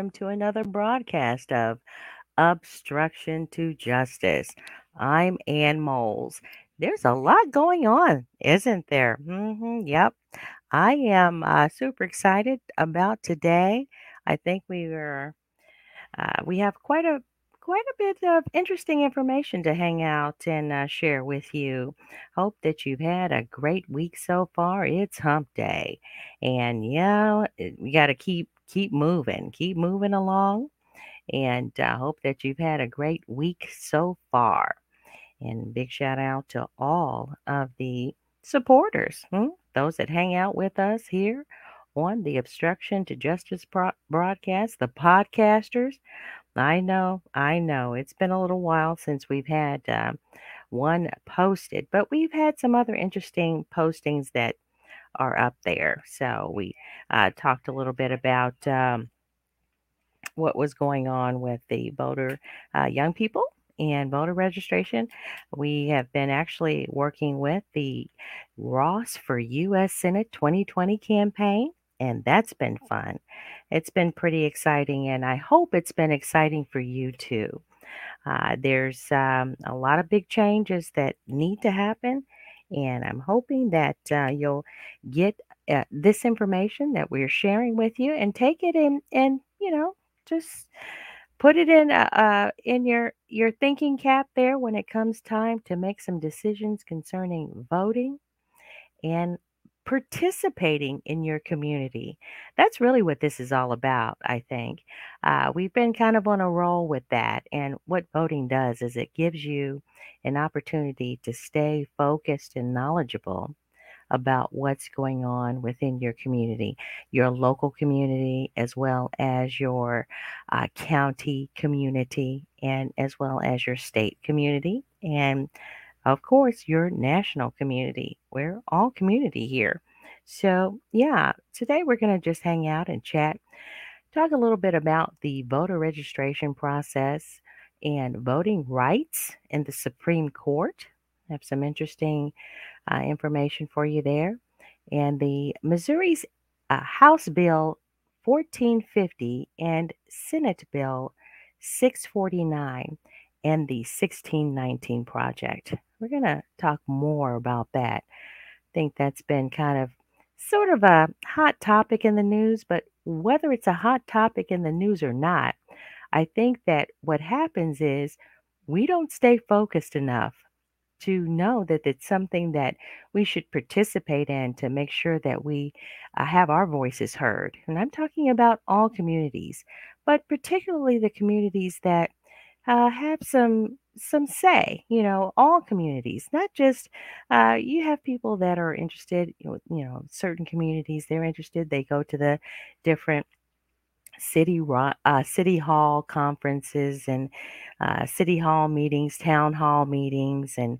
welcome to another broadcast of Obstruction to Justice. I'm Ann Moles. There's a lot going on, isn't there? hmm yep. I am uh, super excited about today. I think we are uh, we have quite a quite a bit of interesting information to hang out and uh, share with you. Hope that you've had a great week so far. It's Hump Day, and yeah, we got to keep keep moving, keep moving along, and I hope that you've had a great week so far. And big shout out to all of the supporters, hmm, those that hang out with us here on the Obstruction to Justice pro- broadcast, the podcasters. I know, I know. It's been a little while since we've had uh, one posted, but we've had some other interesting postings that are up there. So we uh, talked a little bit about um, what was going on with the voter, uh, young people. And voter registration. We have been actually working with the Ross for U.S. Senate 2020 campaign, and that's been fun. It's been pretty exciting, and I hope it's been exciting for you too. Uh, there's um, a lot of big changes that need to happen, and I'm hoping that uh, you'll get uh, this information that we're sharing with you and take it in and you know just put it in uh, uh, in your your thinking cap there when it comes time to make some decisions concerning voting. And participating in your community. That's really what this is all about, I think. Uh, we've been kind of on a roll with that. And what voting does is it gives you an opportunity to stay focused and knowledgeable about what's going on within your community, your local community, as well as your uh, county community, and as well as your state community. And of course, your national community. We're all community here. So, yeah, today we're going to just hang out and chat, talk a little bit about the voter registration process and voting rights in the Supreme Court. I have some interesting uh, information for you there. And the Missouri's uh, House Bill 1450 and Senate Bill 649 and the 1619 project. We're going to talk more about that. I think that's been kind of sort of a hot topic in the news, but whether it's a hot topic in the news or not, I think that what happens is we don't stay focused enough to know that it's something that we should participate in to make sure that we uh, have our voices heard. And I'm talking about all communities, but particularly the communities that uh, have some some say. You know, all communities, not just uh, you have people that are interested. You know, you know, certain communities they're interested. They go to the different city uh, city hall conferences and uh, city hall meetings, town hall meetings, and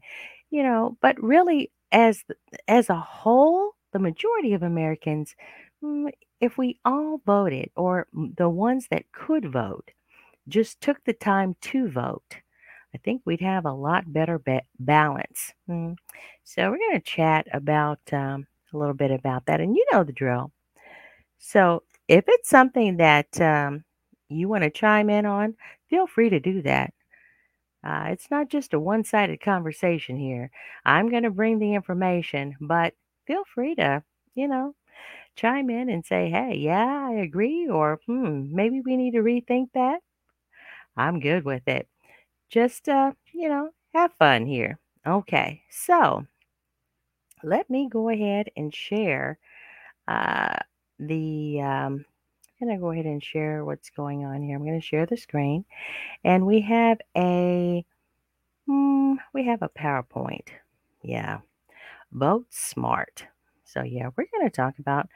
you know, but really as as a whole, the majority of Americans, mm, if we all voted, or mm, the ones that could vote, just took the time to vote, I think we'd have a lot better ba- balance. Mm. So we're going to chat about um, a little bit about that, and you know the drill. So if it's something that um, you want to chime in on, feel free to do that. Uh, it's not just a one sided conversation here. I'm going to bring the information, but feel free to, you know, chime in and say, hey, yeah, I agree, or hmm, maybe we need to rethink that. I'm good with it. Just, uh, you know, have fun here. Okay, so let me go ahead and share uh, the. Um, I'm going to go ahead and share what's going on here. I'm going to share the screen, and we have a Hmm, we have a PowerPoint. Yeah. Vote smart. So yeah, we're going to talk about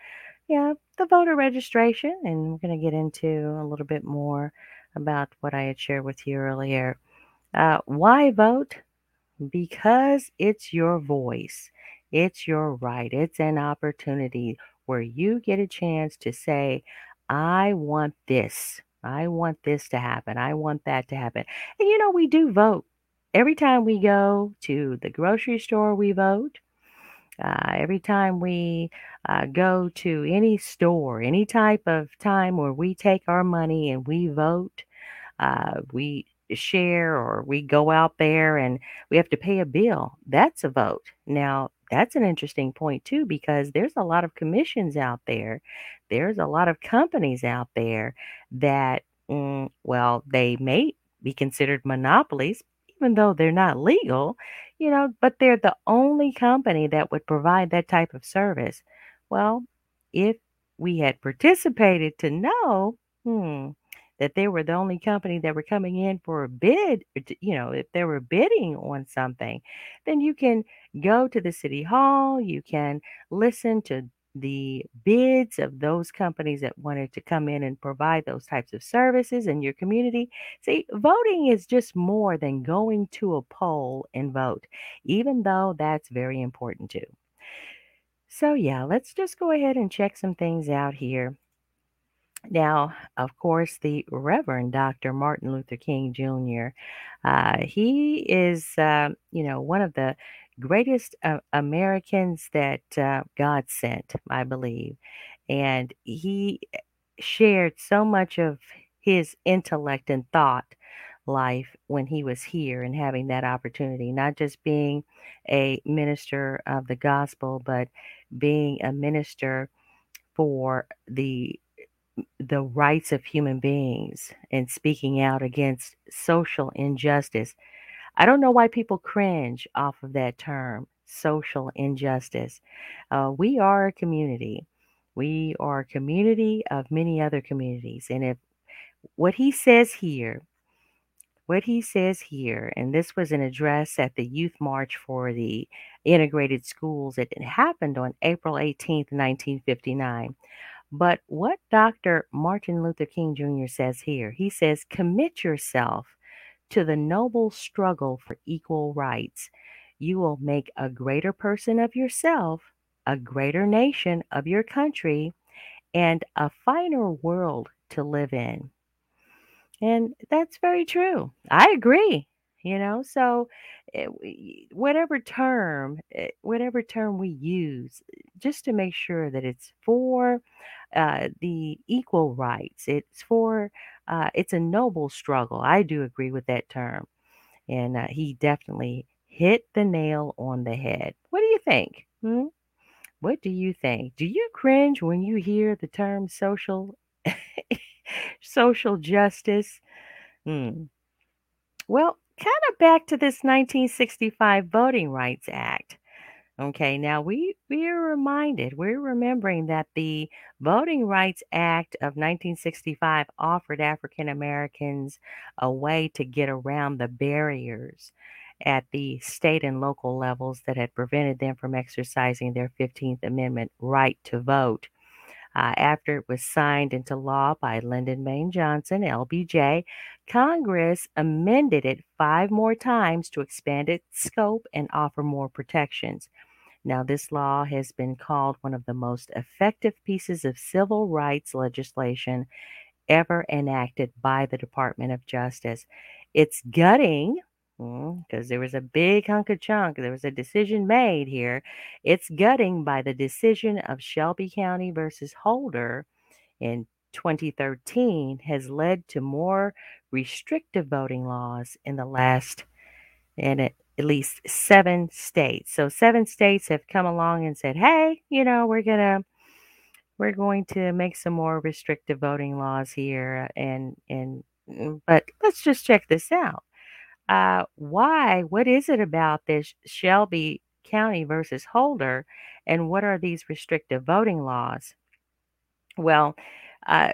yeah, the voter registration and we're going to get into a little bit more about what I had shared with you earlier. Uh, why vote? Because it's your voice. It's your right. It's an opportunity where you get a chance to say, I want this. I want this to happen. I want that to happen. And you know, we do vote. Every time we go to the grocery store, we vote. Uh, every time we uh, go to any store, any type of time where we take our money and we vote, uh, we share or we go out there and we have to pay a bill. That's a vote. Now, that's an interesting point too, because there's a lot of commissions out there. There's a lot of companies out there that, mm, well, they may be considered monopolies, even though they're not legal, you know, but they're the only company that would provide that type of service. Well, if we had participated to know, hmm, that they were the only company that were coming in for a bid, you know, if they were bidding on something, then you can go to the city hall, you can listen to the bids of those companies that wanted to come in and provide those types of services in your community. See, voting is just more than going to a poll and vote, even though that's very important too. So, yeah, let's just go ahead and check some things out here. Now, of course, the Reverend Dr. Martin Luther King Jr., uh, he is, uh, you know, one of the greatest uh, Americans that uh, God sent, I believe. And he shared so much of his intellect and thought life when he was here and having that opportunity, not just being a minister of the gospel, but being a minister for the the rights of human beings and speaking out against social injustice. I don't know why people cringe off of that term, social injustice. Uh, we are a community. We are a community of many other communities. And if what he says here, what he says here, and this was an address at the Youth March for the Integrated Schools, it happened on April 18th, 1959. But what Dr. Martin Luther King Jr. says here, he says, commit yourself to the noble struggle for equal rights. You will make a greater person of yourself, a greater nation of your country, and a finer world to live in. And that's very true. I agree. You know, so eh, whatever term, eh, whatever term we use, just to make sure that it's for uh, the equal rights. It's for uh, it's a noble struggle. I do agree with that term, and uh, he definitely hit the nail on the head. What do you think? Hmm? What do you think? Do you cringe when you hear the term social social justice? Hmm. Well, kind of back to this 1965 Voting Rights Act. Okay, now we we are reminded, we're remembering that the Voting Rights Act of 1965 offered African Americans a way to get around the barriers at the state and local levels that had prevented them from exercising their 15th Amendment right to vote. Uh, after it was signed into law by Lyndon Baines Johnson, LBJ, Congress amended it five more times to expand its scope and offer more protections. Now, this law has been called one of the most effective pieces of civil rights legislation ever enacted by the Department of Justice. It's gutting because there was a big hunk of chunk. There was a decision made here. It's gutting by the decision of Shelby County versus Holder in 2013 has led to more restrictive voting laws in the last in at least seven states. So seven states have come along and said, "Hey, you know, we're gonna we're going to make some more restrictive voting laws here." And and mm, but let's just check this out. Uh, why? What is it about this Shelby County versus Holder, and what are these restrictive voting laws? Well, uh,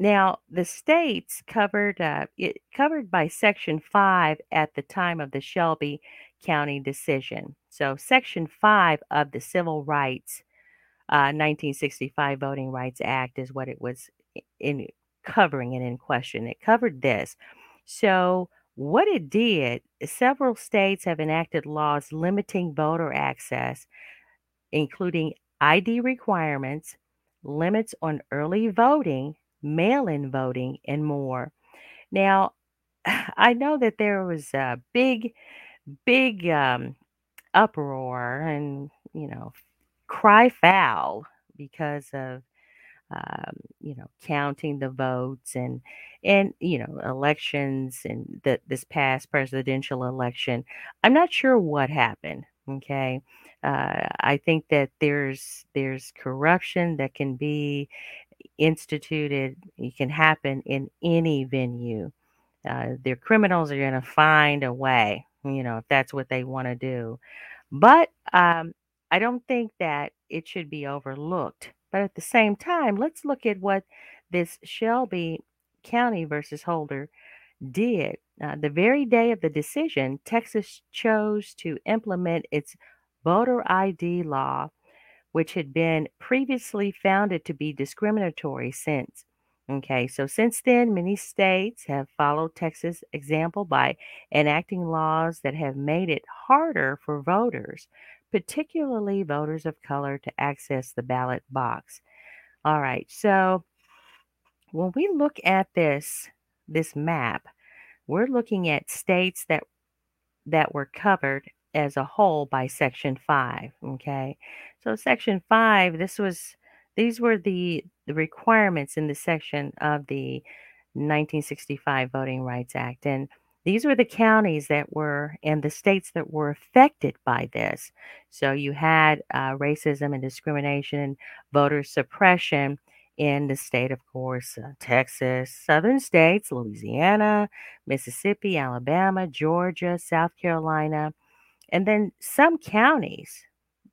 now, the states covered uh, it, covered by Section 5 at the time of the Shelby County decision. So, Section 5 of the Civil Rights uh, 1965 Voting Rights Act is what it was in covering and in question. It covered this. So, what it did, several states have enacted laws limiting voter access including ID requirements, limits on early voting, mail in voting, and more. Now, I know that there was a big, big um, uproar and, you know, cry foul because of um, you know, counting the votes and and you know elections and the, this past presidential election. I'm not sure what happened. Okay, uh, I think that there's there's corruption that can be instituted. It can happen in any venue. Uh, their criminals are going to find a way. You know, if that's what they want to do. But um, I don't think that it should be overlooked. But at the same time, let's look at what this Shelby County versus Holder did. Uh, the very day of the decision, Texas chose to implement its voter ID law, which had been previously founded to be discriminatory since. Okay, so since then, many states have followed Texas' example by enacting laws that have made it harder for voters particularly voters of color, to access the ballot box. All right, so when we look at this this map, we're looking at states that that were covered as a whole by section 5, okay? So section 5, this was these were the the requirements in the section of the 1965 Voting Rights Act and these were the counties that were and the states that were affected by this. So you had uh, racism and discrimination, voter suppression in the state, of course, uh, Texas, southern states, Louisiana, Mississippi, Alabama, Georgia, South Carolina, and then some counties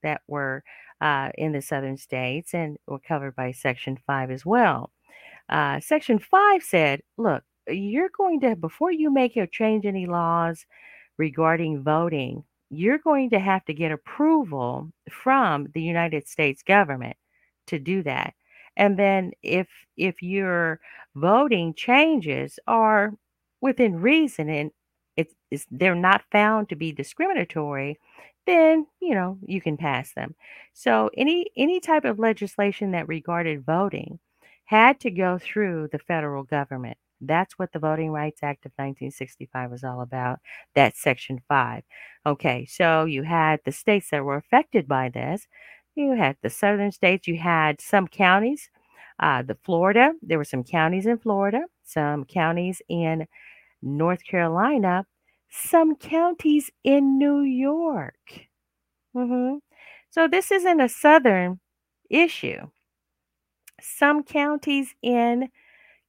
that were uh, in the southern states and were covered by Section 5 as well. Uh, Section 5 said, look, you're going to, before you make or change any laws regarding voting, you're going to have to get approval from the United States government to do that. And then if if your voting changes are within reason and it's, it's they're not found to be discriminatory, then you know you can pass them. So any any type of legislation that regarded voting had to go through the federal government. That's what the Voting Rights Act of 1965 was all about. That's Section 5. Okay, so you had the states that were affected by this. You had the southern states, you had some counties, uh, the Florida, there were some counties in Florida, some counties in North Carolina, some counties in New York. Mm-hmm. So this isn't a southern issue. Some counties in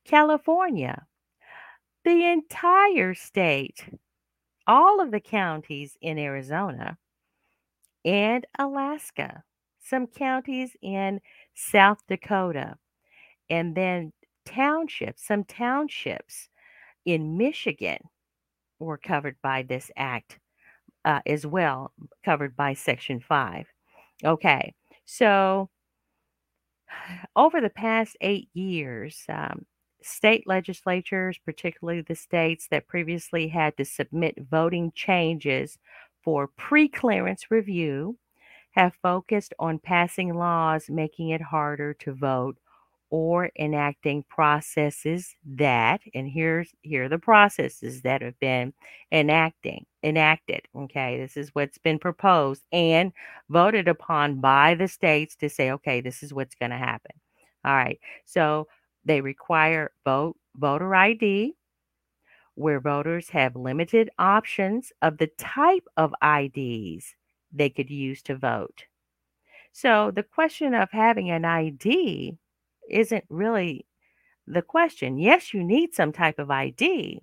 California, the entire state, all of the counties in Arizona and Alaska, some counties in South Dakota, and then townships, some townships in Michigan were covered by this act uh, as well, covered by Section 5. Okay, so over the past eight years, um, state legislatures, particularly the states that previously had to submit voting changes for pre clearance review, have focused on passing laws making it harder to vote or enacting processes that and here's here are the processes that have been enacting enacted okay? This is what's been proposed and voted upon by the states to say okay this is what's going to happen. All right so they require vote voter id where voters have limited options of the type of ids they could use to vote so the question of having an id isn't really the question. Yes, you need some type of ID,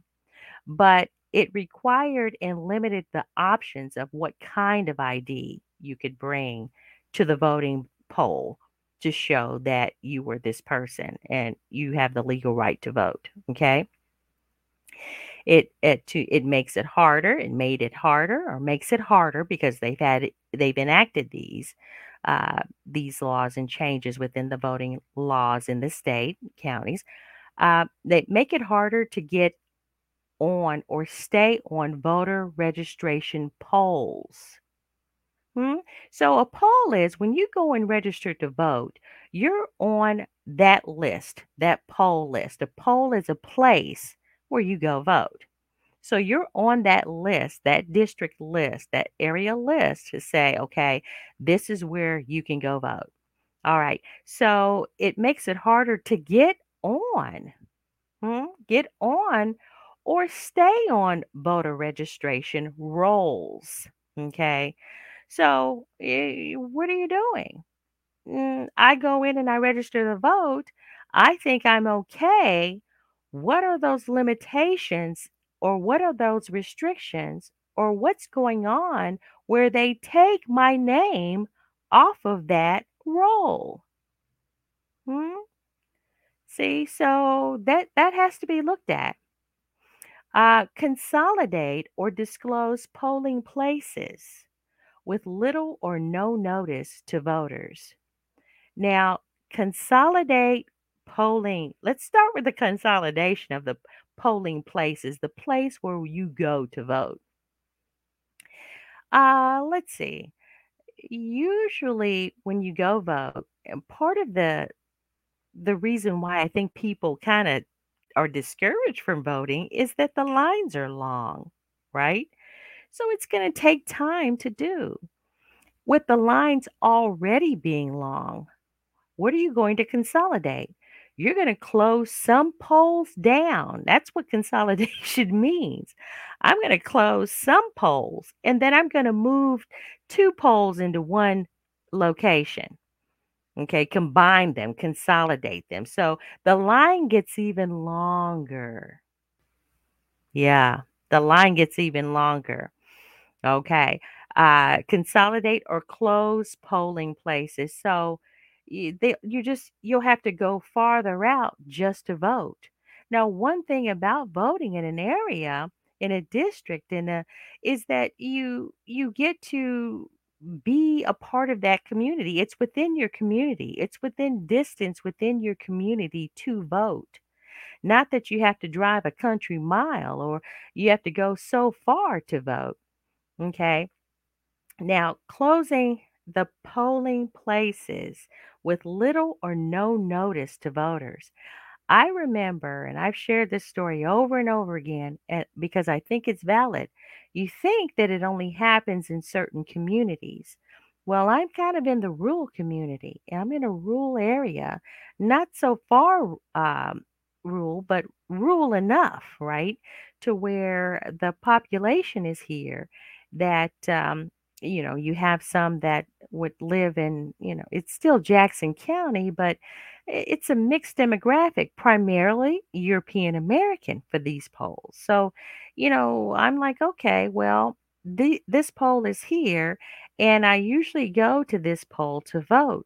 but it required and limited the options of what kind of ID you could bring to the voting poll to show that you were this person and you have the legal right to vote. Okay. It it to it makes it harder. It made it harder, or makes it harder because they've had they've enacted these uh, these laws and changes within the voting laws in the state, counties, uh, they make it harder to get on or stay on voter registration polls. Hmm? So a poll is when you go and register to vote, you're on that list, that poll list. A poll is a place where you go vote. So you're on that list, that district list, that area list to say, okay, this is where you can go vote. All right. So it makes it harder to get on, hmm, get on or stay on voter registration rolls. Okay. So eh, what are you doing? Mm, I go in and I register the vote. I think I'm okay. What are those limitations or what are those restrictions or what's going on where they take my name off of that roll? Hmm? See, so that that has to be looked at. Uh, consolidate or disclose polling places with little or no notice to voters. Now, consolidate polling. Let's start with the consolidation of the polling places, the place where you go to vote. Uh, let's see. Usually when you go vote, and part of the the reason why I think people kind of are discouraged from voting is that the lines are long, right? So it's going to take time to do. With the lines already being long, what are you going to consolidate? You're going to close some polls down. That's what consolidation means. I'm going to close some polls and then I'm going to move two polls into one location. Okay, combine them, consolidate them. So the line gets even longer. Yeah, the line gets even longer. Okay. Uh, consolidate or close polling places. So you, they, you just you'll have to go farther out just to vote. Now, one thing about voting in an area, in a district, in a is that you you get to be a part of that community. It's within your community. It's within distance within your community to vote. Not that you have to drive a country mile or you have to go so far to vote. Okay. Now, closing the polling places with little or no notice to voters. I remember, and I've shared this story over and over again and, because I think it's valid. You think that it only happens in certain communities. Well, I'm kind of in the rural community. I'm in a rural area, not so far um, rural, but rural enough, right, to where the population is here that um, you know you have some that would live in you know it's still Jackson County, but it's a mixed demographic, primarily European American for these polls. So, you know, I'm like, okay, well, the, this poll is here, and I usually go to this poll to vote.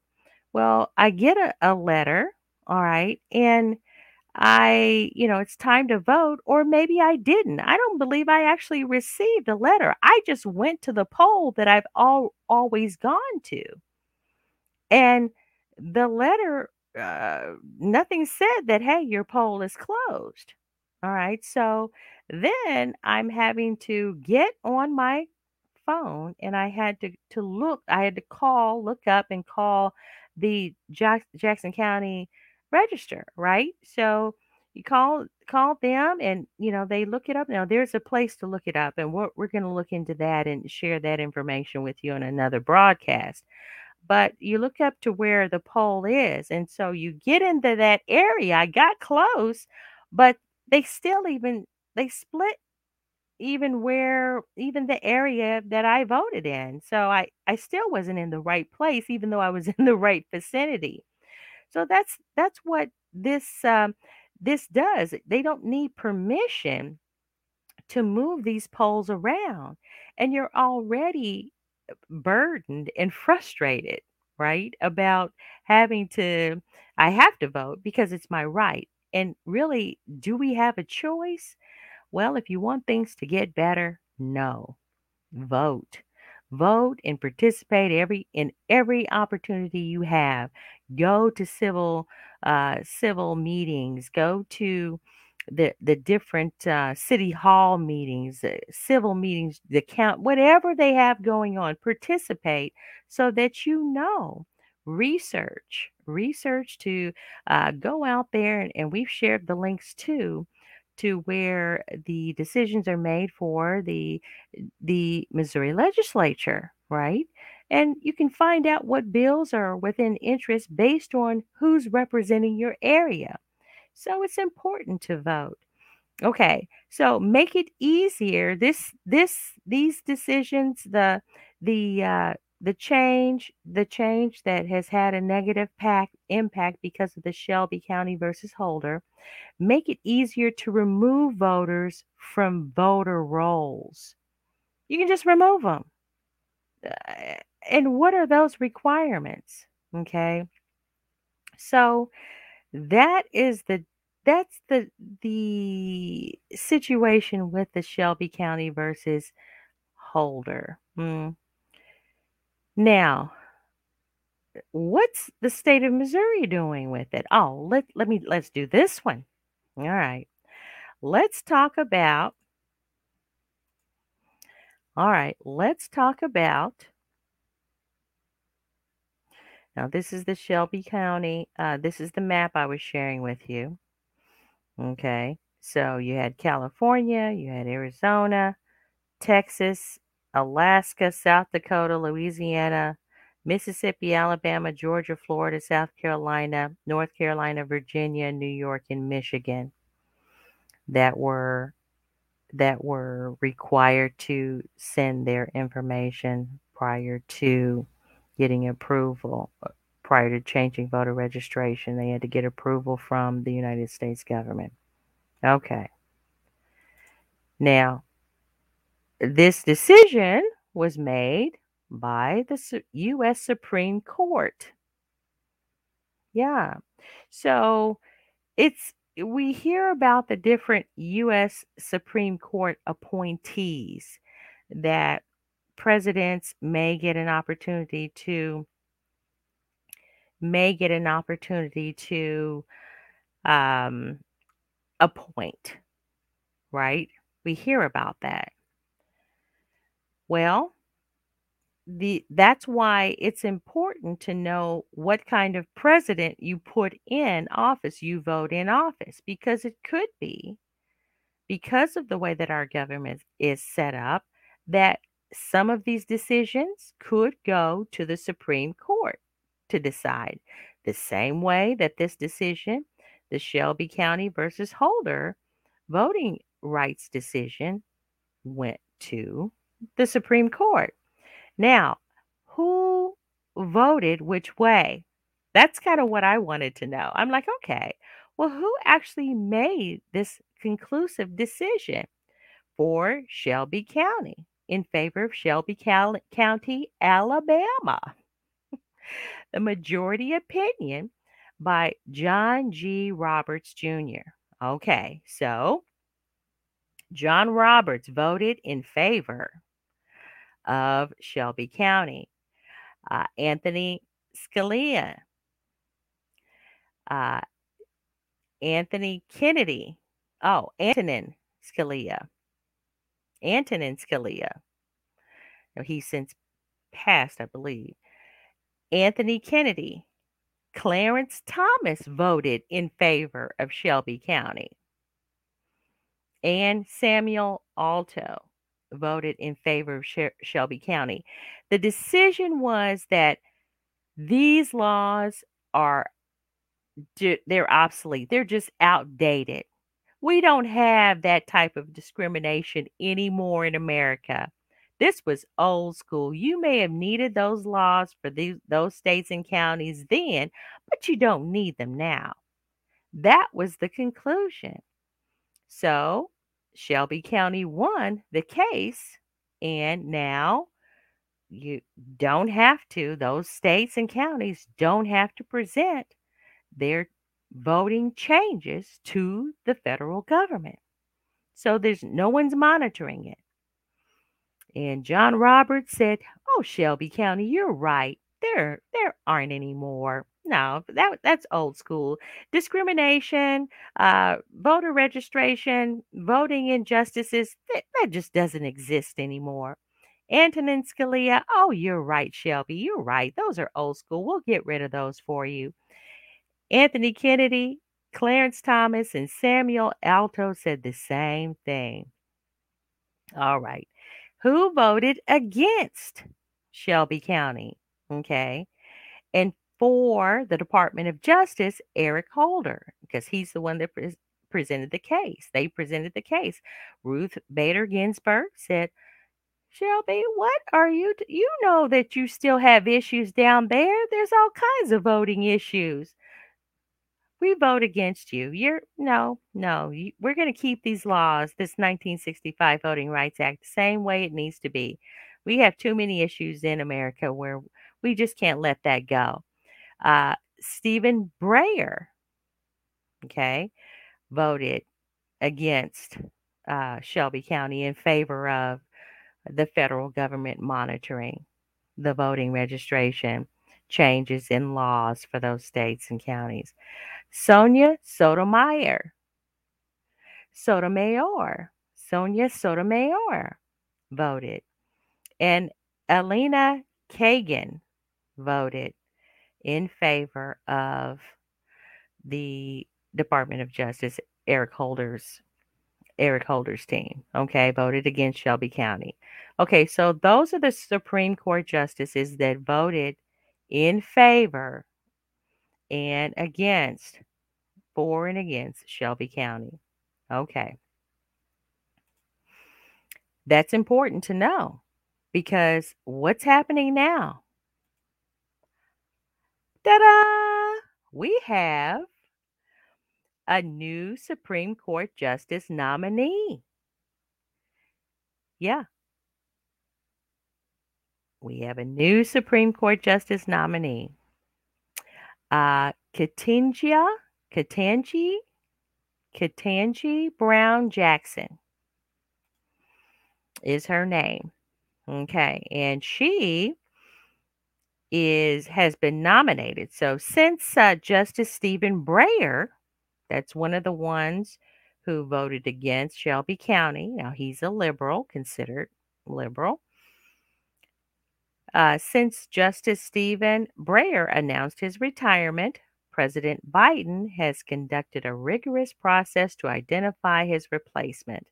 Well, I get a, a letter, all right, and I, you know, it's time to vote, or maybe I didn't. I don't believe I actually received a letter. I just went to the poll that I've all always gone to. And the letter, uh, nothing said that, hey, your poll is closed. All right. So then I'm having to get on my phone and I had to, to look, I had to call, look up and call the Jack, Jackson County register, right? So you call call them and you know they look it up. Now there's a place to look it up and we're, we're going to look into that and share that information with you in another broadcast. But you look up to where the poll is and so you get into that area. I got close but they still even they split even where even the area that i voted in. So i i still wasn't in the right place even though i was in the right vicinity so that's that's what this um, this does they don't need permission to move these polls around and you're already burdened and frustrated, right? About having to, I have to vote because it's my right. And really, do we have a choice? Well, if you want things to get better, no. Vote. Vote and participate every in every opportunity you have. Go to civil uh, civil meetings. Go to the the different uh, city hall meetings, uh, civil meetings, the count, whatever they have going on, participate so that you know. Research, research to uh, go out there, and, and we've shared the links too to where the decisions are made for the the Missouri legislature, right? And you can find out what bills are within interest based on who's representing your area. So it's important to vote. Okay. So make it easier. This this these decisions, the the uh the change, the change that has had a negative pack, impact because of the Shelby County versus Holder, make it easier to remove voters from voter rolls. You can just remove them. Uh, and what are those requirements? Okay. So that is the that's the the situation with the Shelby County versus Holder. Hmm. Now, what's the state of Missouri doing with it? Oh, let let me let's do this one. All right. Let's talk about All right, let's talk about Now this is the Shelby County. Uh, this is the map I was sharing with you. Okay. So you had California, you had Arizona, Texas, Alaska, South Dakota, Louisiana, Mississippi, Alabama, Georgia, Florida, South Carolina, North Carolina, Virginia, New York, and Michigan that were that were required to send their information prior to getting approval uh, prior to changing voter registration. They had to get approval from the United States government. Okay. Now, this decision was made by the U.S. Supreme Court. Yeah. So it's we hear about the different U.S. Supreme Court appointees that presidents may get an opportunity to may get an opportunity to um, appoint, right? We hear about that. Well, the that's why it's important to know what kind of president you put in office, you vote in office, because it could be because of the way that our government is set up that some of these decisions could go to the Supreme Court to decide. The same way that this decision, the Shelby County versus Holder voting rights decision, went to the Supreme Court. Now, who voted which way? That's kind of what I wanted to know. I'm like, okay, well, who actually made this conclusive decision for Shelby County? In favor of Shelby County, Alabama. the majority opinion by John G. Roberts Jr. Okay, so John Roberts voted in favor of Shelby County. Uh, Anthony Scalia, uh, Anthony Kennedy, oh, Antonin Scalia Antonin Scalia. Now, he's since passed, I believe. Anthony Kennedy, Clarence Thomas voted in favor of Shelby County. And Samuel Alito voted in favor of Shelby County. The decision was that these laws are they're obsolete. They're just outdated. We don't have that type of discrimination anymore in America. This was old school. You may have needed those laws for these, those states and counties then, but you don't need them now. That was the conclusion. So Shelby County won the case, and now you don't have to, those states and counties don't have to present their voting changes to the federal government. So there's no one's monitoring it. And John Roberts said, "Oh, Shelby County, you're right. There there aren't any more. no, that that's old school. Discrimination, uh, voter registration, voting injustices, that, that just doesn't exist anymore. Antonin Scalia, oh, you're right, Shelby. You're right. Those are old school. We'll get rid of those for you. Anthony Kennedy, Clarence Thomas, and Samuel Alito said the same thing. All right. Who voted against Shelby County? Okay. And for the Department of Justice, Eric Holder, because he's the one that pre- presented the case. They presented the case. Ruth Bader Ginsburg said, Shelby, what are you? T- you know that you still have issues down there. There's all kinds of voting issues. We vote against you. You're no, no. You, we're going to keep these laws, this 1965 Voting Rights Act, the same way it needs to be. We have too many issues in America where we just can't let that go. Uh, Stephen Breyer, okay, voted against uh, Shelby County in favor of the federal government monitoring the voting registration changes in laws for those states and counties. Sonia Sotomayor, Sotomayor, Sonia Sotomayor voted, and Elena Kagan voted in favor of the Department of Justice, Eric Holder's Eric Holder's team, okay, voted against Shelby County. Okay, so those are the Supreme Court justices that voted in favor and against, for and against Shelby County. Okay. That's important to know because what's happening now? Ta da! We have a new Supreme Court Justice nominee. Yeah. We have a new Supreme Court Justice nominee. Uh, Ketanji, Ketanji Brown Jackson is her name. Okay, and she is has been nominated. So since uh, Justice Stephen Breyer, that's one of the ones who voted against Shelby County. Now he's a liberal, considered liberal. Uh, since Justice Stephen Breyer announced his retirement, President Biden has conducted a rigorous process to identify his replacement.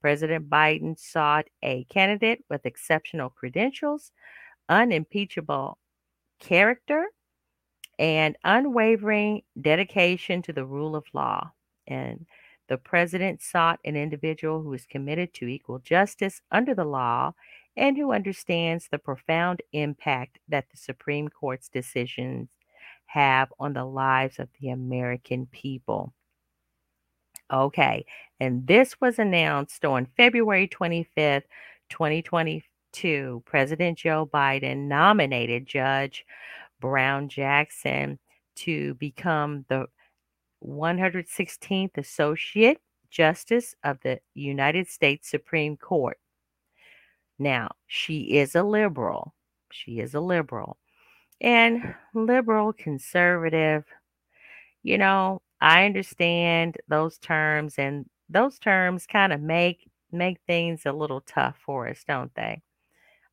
President Biden sought a candidate with exceptional credentials, unimpeachable character, and unwavering dedication to the rule of law. And the president sought an individual who is committed to equal justice under the law and who understands the profound impact that the Supreme Court's decisions have on the lives of the American people. Okay, and this was announced on February 25th, 2022. President Joe Biden nominated Judge Brown Jackson to become the 116th Associate Justice of the United States Supreme Court. Now, she is a liberal. She is a liberal. And liberal, conservative, you know, I understand those terms and those terms kind of make make things a little tough for us, don't they?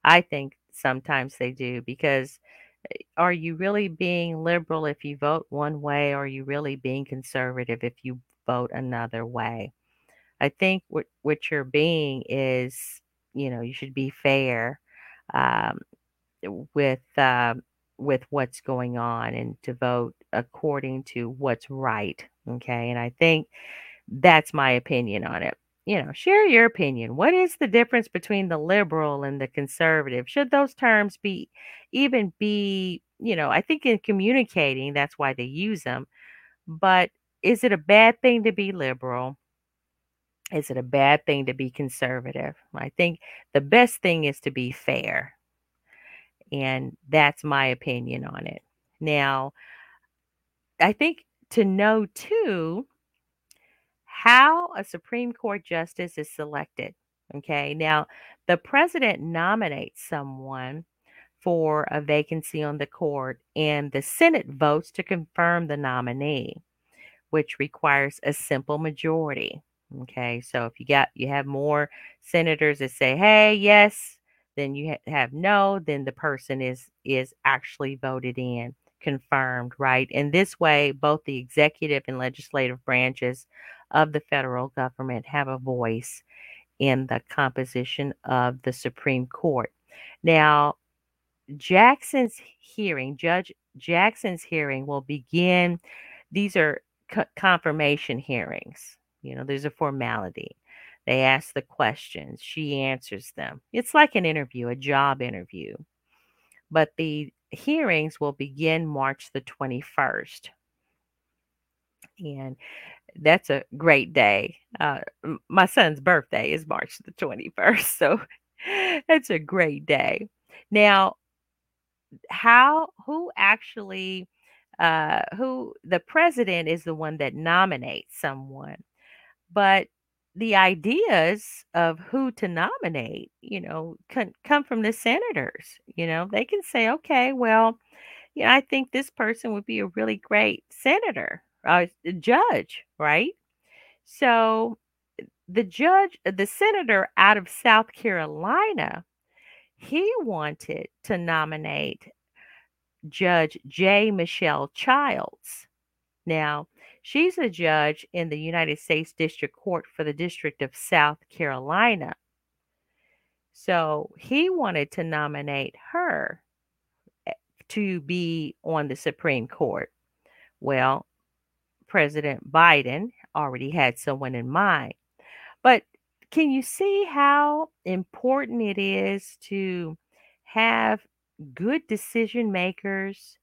I think sometimes they do because eh, are you really being liberal if you vote one way or are you really being conservative if you vote another way? I think what what you're being is you know you should be fair um, with uh, with what's going on and to vote according to what's right okay? And i think that's my opinion on it. You know share your opinion. What is the difference between the liberal and the conservative? Should those terms be even be you know i think in communicating that's why they use them but is it a bad thing to be liberal is it a bad thing to be conservative? I think the best thing is to be fair. And that's my opinion on it. Now, I think to know too how a Supreme Court justice is selected. Okay. Now, the president nominates someone for a vacancy on the court, and the Senate votes to confirm the nominee, which requires a simple majority. Okay, so if you got you have more senators that say, "Hey, yes," then you ha- have no, then the person is is actually voted in, confirmed, right? And this way, both the executive and legislative branches of the federal government have a voice in the composition of the Supreme Court. Now, Jackson's hearing, Judge Jackson's hearing will begin. These are co- confirmation hearings. You know, there's a formality. They ask the questions, she answers them. It's like an interview, a job interview. But the hearings will begin March the 21st. And that's a great day. Uh, my son's birthday is March the 21st. So it's a great day. Now, how, who actually, uh, who the president is the one that nominates someone, but the ideas of who to nominate, you know, can come from the senators. You know, they can say, okay, well, yeah, I think this person would be a really great senator, uh, judge, right? So the judge, the senator out of South Carolina, he wanted to nominate Judge J. Michelle Childs. Now, she's a judge in the United States District Court for the District of South Carolina. So he wanted to nominate her eh, to be on the Supreme Court. Well, President Biden already had someone in mind. But can you see how important it is to have good decision makers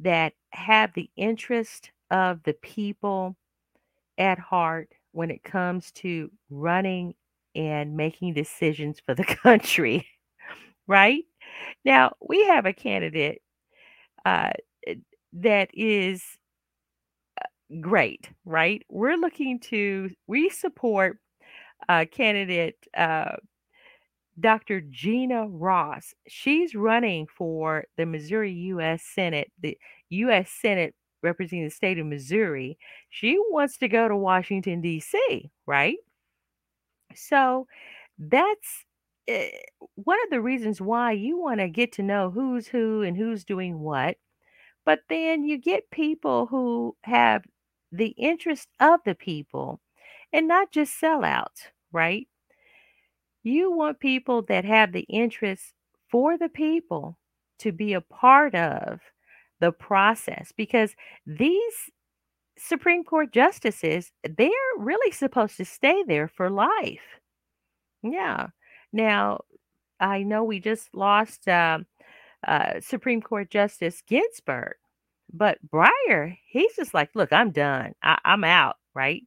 that have the interest of the people at heart when it comes to running and making decisions for the country, right? Now, we have a candidate uh, that is uh, great, right? We're looking to, we support uh, candidate uh, Dr. Gena Ross. She's running for the Missouri U.S. Senate, the U.S. Senate representing the state of Missouri. She wants to go to Washington, D.C., right? So that's uh, one of the reasons why you want to get to know who's who and who's doing what. But then you get people who have the interest of the people and not just sellouts, right? You want people that have the interest for the people to be a part of the process because these Supreme Court justices, they're really supposed to stay there for life. Yeah. Now, I know we just lost uh, uh, Supreme Court Justice Ginsburg, but Breyer, he's just like, look, I'm done. I- I'm out, right?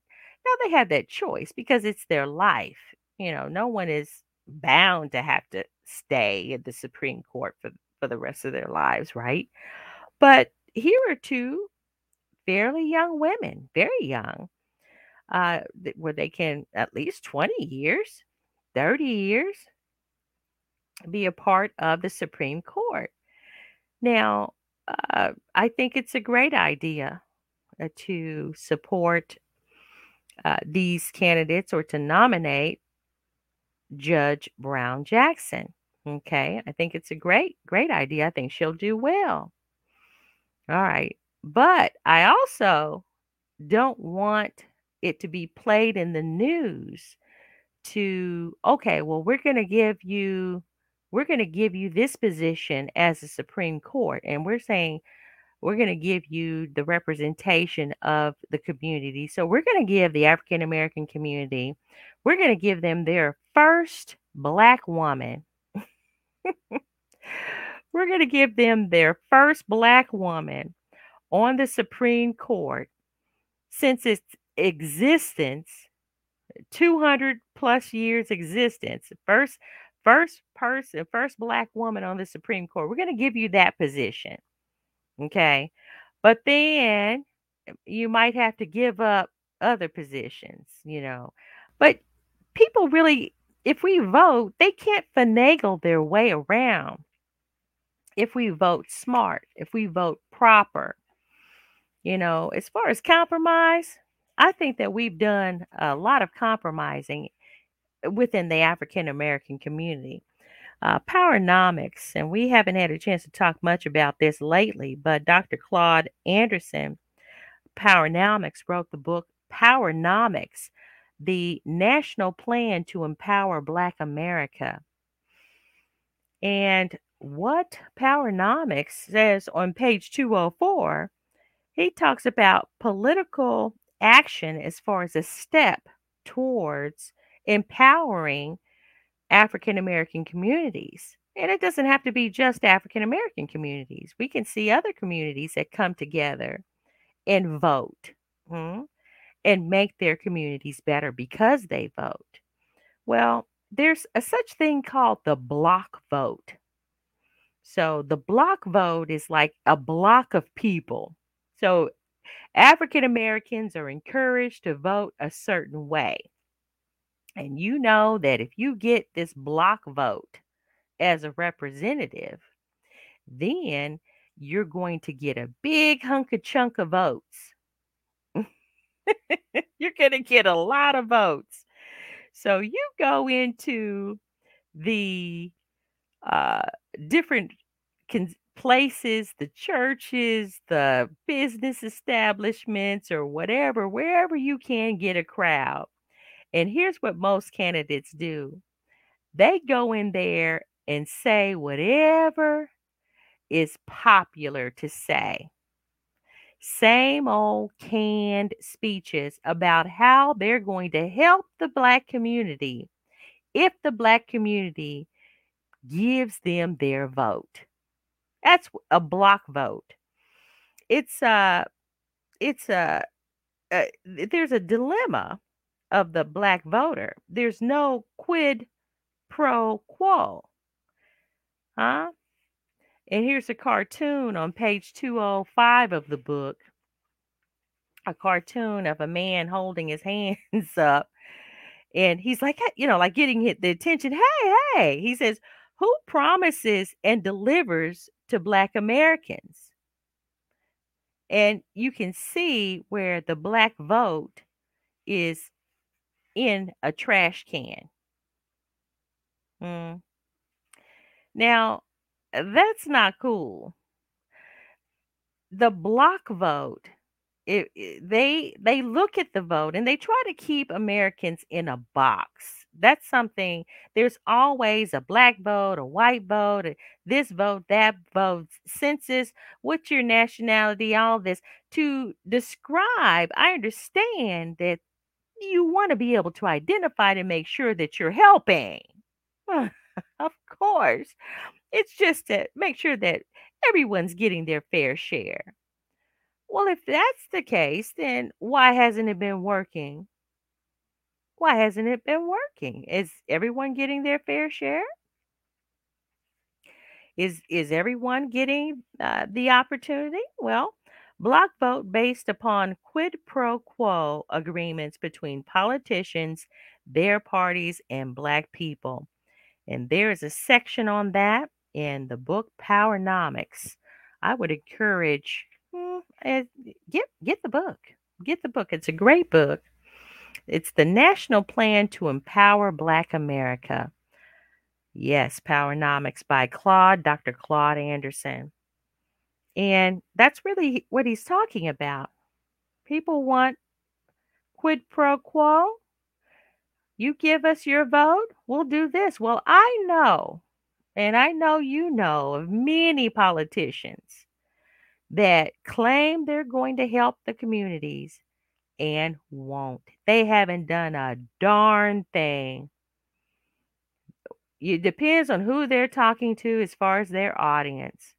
Now they have that choice because it's their life. You know, no one is bound to have to stay at the Supreme Court for, for the rest of their lives, right? But here are two fairly young women, very young, uh, where they can at least 20 years, 30 years be a part of the Supreme Court. Now, uh, I think it's a great idea uh, to support uh, these candidates or to nominate Judge Brown Jackson. Okay, I think it's a great, great idea. I think she'll do well. All right. But I also don't want it to be played in the news to, okay, well, we're going to give you we're going to give you this position as a Supreme Court and we're saying we're going to give you the representation of the community. So we're going to give the African American community, we're going to give them their first black woman. we're going to give them their first black woman on the Supreme Court since its existence 200 plus years existence first first person first black woman on the supreme court we're going to give you that position Okay. But then um, you might have to give up other positions, you know. But people really, if we vote, they can't finagle their way around if we vote smart, if we vote proper. You know, as far as compromise, I think that we've done a lot of compromising within the African American community. Uh, Powernomics, and we haven't had a chance to talk much about this lately, but Dr. Claude Anderson, Powernomics, wrote the book Powernomics, the National Plan to Empower Black America. And what Powernomics says on page 204, he talks about political action as far as a step towards empowering African American communities. And it doesn't have to be just African American communities. We can see other communities that come together and vote hmm, and make their communities better because they vote. Well, there's a such thing called the block vote. So the block vote is like a block of people. So African Americans are encouraged to vote a certain way. And you know that if you get this block vote as a representative, then you're going to get a big hunk of chunk of votes. you're going to get a lot of votes. So you go into the uh, different places, the churches, the business establishments, or whatever, wherever you can get a crowd. And here's what most candidates do they go in there and say whatever is popular to say. Same old canned speeches about how they're going to help the Black community if the Black community gives them their vote. That's a block vote. It's a, it's uh, uh, a, a there's a dilemma of the black voter. There's no quid pro quo. Huh? And here's a cartoon on page 205 of the book. A cartoon of a man holding his hands up. And he's like, you know, like getting the attention. Hey, hey. He says, Who promises and delivers to Black Americans? And you can see where the Black vote is in a trash can. Mm. Now, that's not cool. The block vote, it, it, they they look at the vote and they try to keep Americans in a box. That's something. There's always a black vote, a white vote, this vote, that vote, census, what's your nationality, all this to describe. I understand that you want to be able to identify to make sure that you're helping. of course. It's just to make sure that everyone's getting their fair share. Well, if that's the case, then why hasn't it been working? Why hasn't it been working? Is everyone getting their fair share? Is is everyone getting uh, the opportunity? Well, block vote based upon quid pro quo agreements between politicians, their parties, and Black people. And there is a section on that in the book Powernomics. I would encourage get get the book. Get the book. It's a great book. It's the National Plan to Empower Black America. Yes, Powernomics by Claude, Dr. Claude Anderson. And that's really what he's talking about. People want quid pro quo. You give us your vote, we'll do this. Well, I know, and I know you know of many politicians that claim they're going to help the communities and won't. They haven't done a darn thing. It depends on who they're talking to as far as their audience.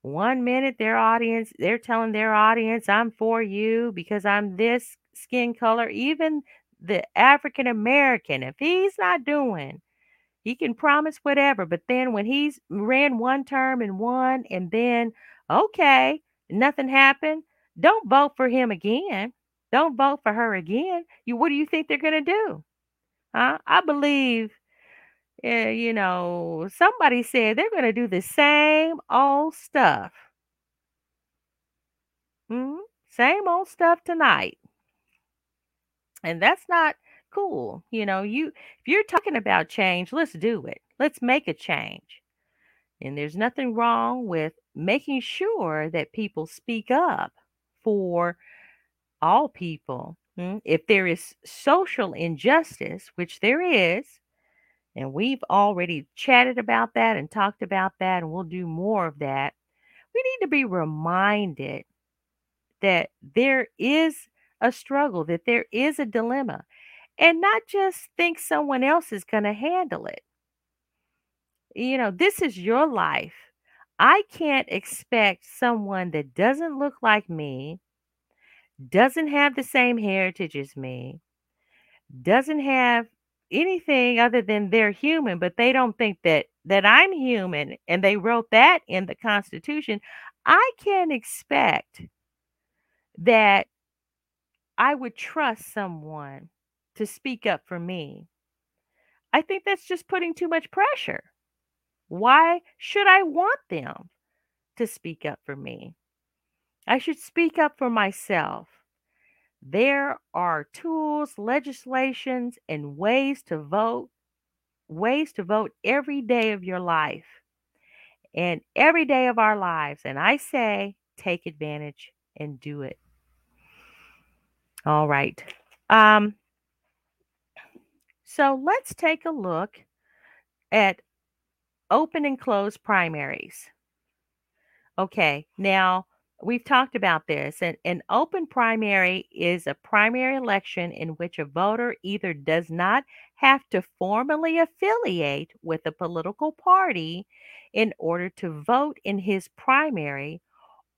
One minute, their audience, they're telling their audience, I'm for you because I'm this skin color. Even the African American, if he's not doing, he can promise whatever. But then when he's ran one term and won, and then, okay, nothing happened, don't vote for him again. Don't vote for her again. You, what do you think they're going to do? Huh? I believe eh, you know, somebody said they're going to do the same old stuff. Mhm. Same old stuff tonight. And that's not cool. You know, you if you're talking about change, let's do it. Let's make a change. And there's nothing wrong with making sure that people speak up for all people. mm. If there is social injustice, which there is, and we've already chatted about that and talked about that, and we'll do more of that, we need to be reminded that there is a struggle, that there is a dilemma, and not just think someone else is going to handle it. You know, this is your life. I can't expect someone that doesn't look like me, doesn't have the same heritage as me, doesn't have anything other than they're human, but they don't think that that I'm human and they wrote that in the Constitution. I can't expect that I would trust someone to speak up for me. I think that's just putting too much pressure. Why should I want them to speak up for me? I should speak up for myself. There are tools, legislations, and ways to vote, ways to vote every day of your life and every day of our lives. And I say, take advantage and do it. All right. Um, so let's take a look at open and closed primaries. Okay, now we've talked about this. and an open primary is a primary election in which a voter either does not have to formally affiliate with a political party in order to vote in his primary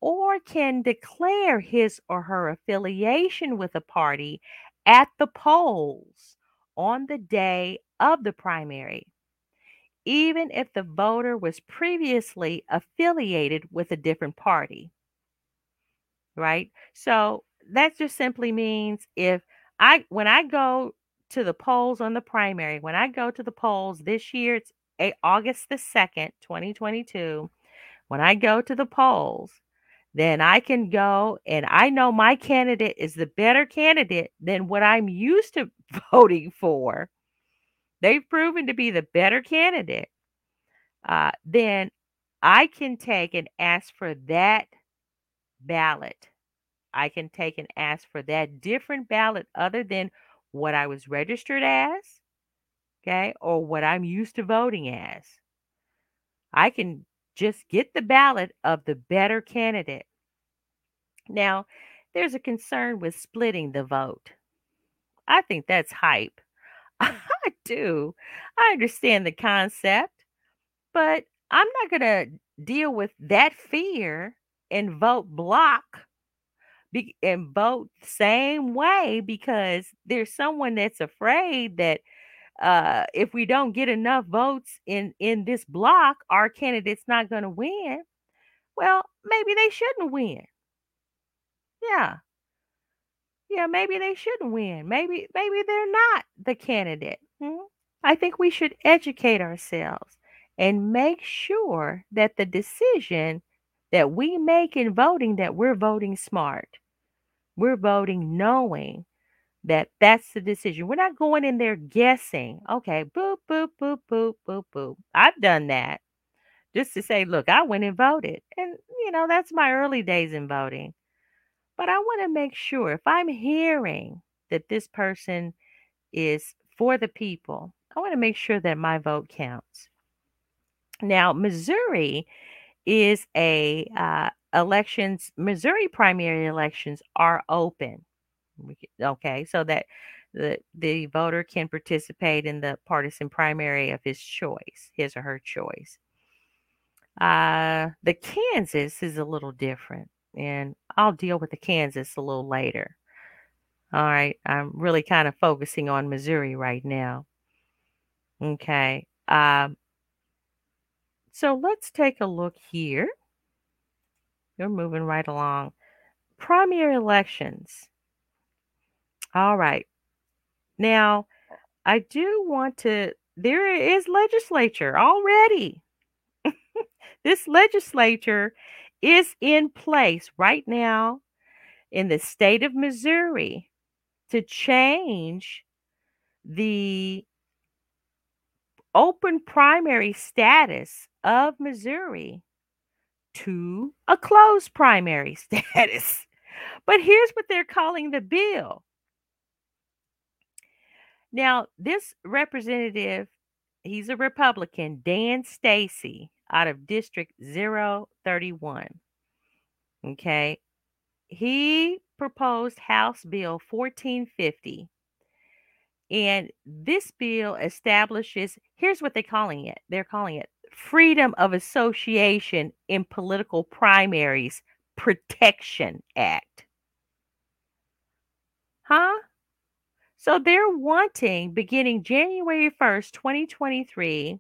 or can declare his or her affiliation with a party at the polls on the day of the primary, even if the voter was previously affiliated with a different party. Right? So that just simply means if I, when I go to the polls on the primary, when I go to the polls this year, it's August the 2nd, 2022. When I go to the polls, then I can go and I know my candidate is the better candidate than what I'm used to voting for. They've proven to be the better candidate. Uh, then I can take and ask for that ballot. I can take and ask for that different ballot other than what I was registered as, okay, or what I'm used to voting as. I can just get the ballot of the better candidate. Now, there's a concern with splitting the vote. I think that's hype. I do. I understand the concept, but I'm not going to deal with that fear and vote block be, and vote same way because there's someone that's afraid that uh, if we don't get enough votes in in this block, our candidate's not going to win. Well, maybe they shouldn't win. Yeah. Yeah, maybe they shouldn't win. Maybe maybe they're not the candidate. Hmm? I think we should educate ourselves and make sure that the decision that we make in voting that we're voting smart. We're voting knowing that that's the decision. We're not going in there guessing. Okay, boop, boop, boop, boop, boop, boop. I've done that just to say, look, I went and voted. And, you know, that's my early days in voting. But I want to make sure if I'm hearing that this person is for the people, I want to make sure that my vote counts. Now, Missouri is a uh, elections. Missouri primary elections are open. Okay, so that the the voter can participate in the partisan primary of his choice, his or her choice. Uh, the Kansas is a little different, and I'll deal with the Kansas a little later. All right, I'm really kind of focusing on Missouri right now. Okay, um, so let's take a look here. You're moving right along. Primary elections. All right. Now, I do want to there is legislature already. this legislature is in place right now in the state of Missouri to change the open primary status of Missouri to a closed primary status. But here's what they're calling the bill. Now, this representative, he's a Republican, Dan Stacy, out of District 031. Okay. He proposed House Bill 1450. And this bill establishes, here's what they're calling it. They're calling it Freedom of Association in Political Primaries Protection Act. Huh? So they're wanting, beginning January 1st, 2023,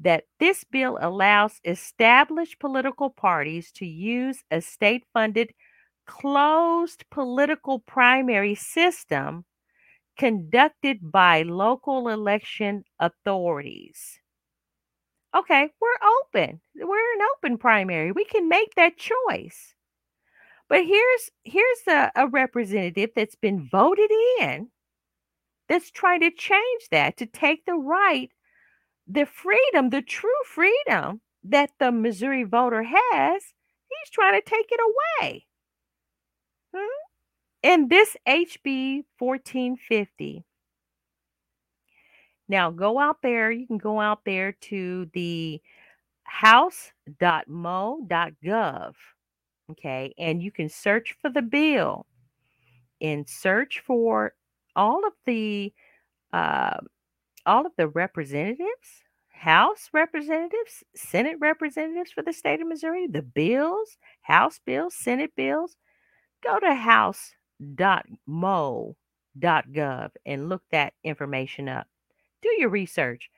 that this bill allows established political parties to use a state funded closed political primary system conducted by local election authorities. Okay, we're open. We're an open primary. We can make that choice. But here's here's a, a representative that's been voted in that's trying to change that to take the right, the freedom, the true freedom that the Missouri voter has. He's trying to take it away. Hmm? And this HB 1450. Now go out there, you can go out there to the house.mo.gov, okay, and you can search for the bill and search for all of the uh, all of the representatives, House representatives, Senate representatives for the state of Missouri, the bills, House bills, Senate bills. Go to house.mo.gov and look that information up. Do your research.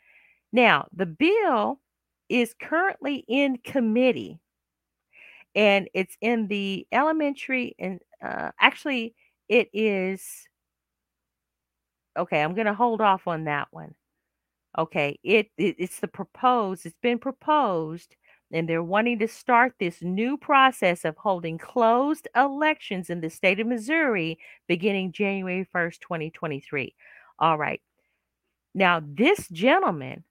Now, the bill is currently in committee and it's in the elementary and uh, actually it is okay i'm going to hold off on that one okay it, it it's the proposed it's been proposed and they're wanting to start this new process of holding closed elections in the state of Missouri beginning January 1st, 2023. All right. Now, this gentleman,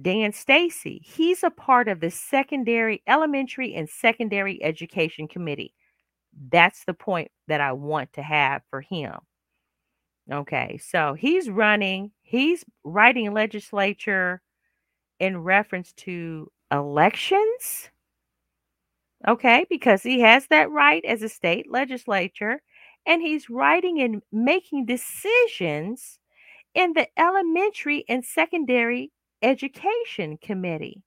Dan Stacy, he's a part of the secondary, elementary, and secondary education committee. That's the point that I want to have for him. Okay, so he's running, he's writing legislature in reference to elections. Okay, because he has that right as a state legislature, and he's writing and making decisions in the elementary and secondary education committee.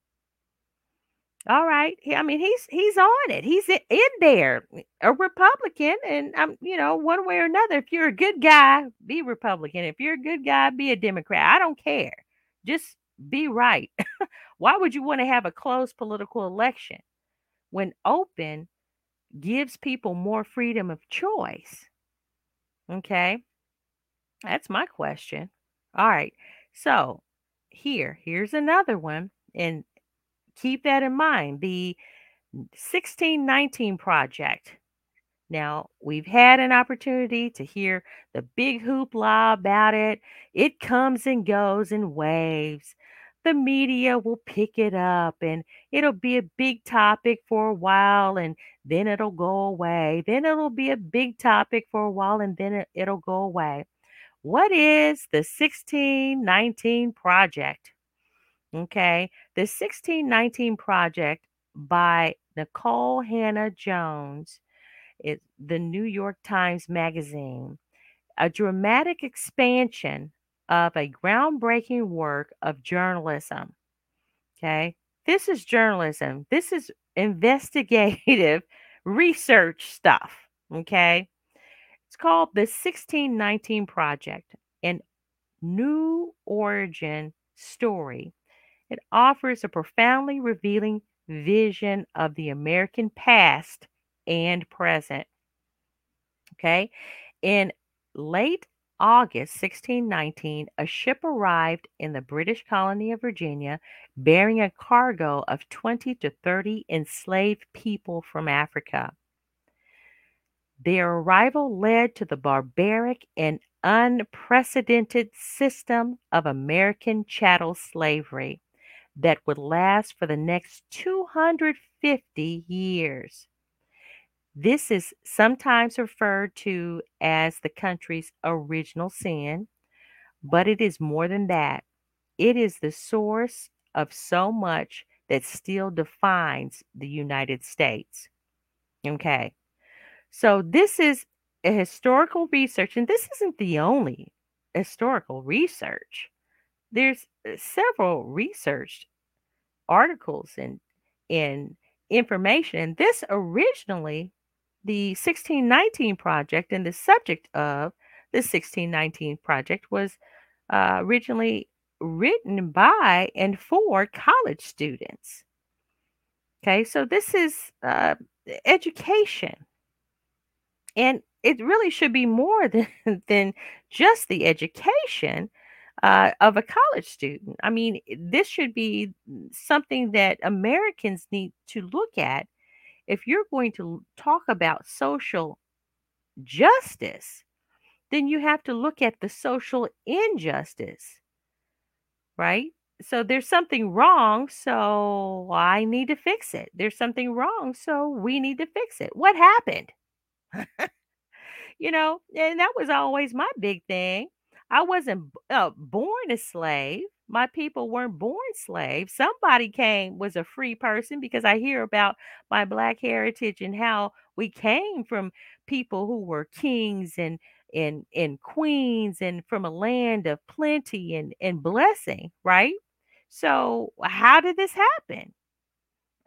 All right. I mean, he's he's on it. He's in there, a Republican, and I'm, you know, one way or another. If you're a good guy, be Republican. If you're a good guy, be a Democrat. I don't care. Just be right. Why would you want to have a closed political election when open gives people more freedom of choice? Okay. That's my question. All right. So here, here's another one. And keep that in mind. The 1619 project. Now, we've had an opportunity to hear the big hoopla about it. It comes and goes in waves. The media will pick it up and it'll be a big topic for a while and then it'll go away. Then it'll be a big topic for a while and then it, it'll go away. What is the 1619 project? Okay. The 1619 Project by Nicole Hannah Jones is the New York Times Magazine, a dramatic expansion of a groundbreaking work of journalism. Okay. This is journalism. This is investigative research stuff. Okay. It's called the 1619 Project, an new origin story it offers a profoundly revealing vision of the American past and present. Okay. In late August 1619, a ship arrived in the British colony of Virginia bearing a cargo of 20 to 30 enslaved people from Africa. Their arrival led to the barbaric and unprecedented system of American chattel slavery that would last for the next 250 years. This is sometimes referred to as the country's original sin, but it is more than that. It is the source of so much that still defines the United States. Okay. So this is a historical research, and this isn't the only historical research. There's uh, several research articles and and information. And this originally the 1619 project and the subject of the 1619 project was uh, originally written by and for college students. Okay, so this is uh, education. And it really should be more than, than just the education uh, of a college student. I mean, this should be something that Americans need to look at if you're going to talk about social justice, then you have to look at the social injustice, right? So there's something wrong, so I need to fix it. There's something wrong, so we need to fix it. What happened? you know, and that was always my big thing. I wasn't uh, born a slave. My people weren't born slaves. Somebody came, was a free person because I hear about my Black heritage and how we came from people who were kings and and and queens and from a land of plenty and and blessing, right? So how did this happen?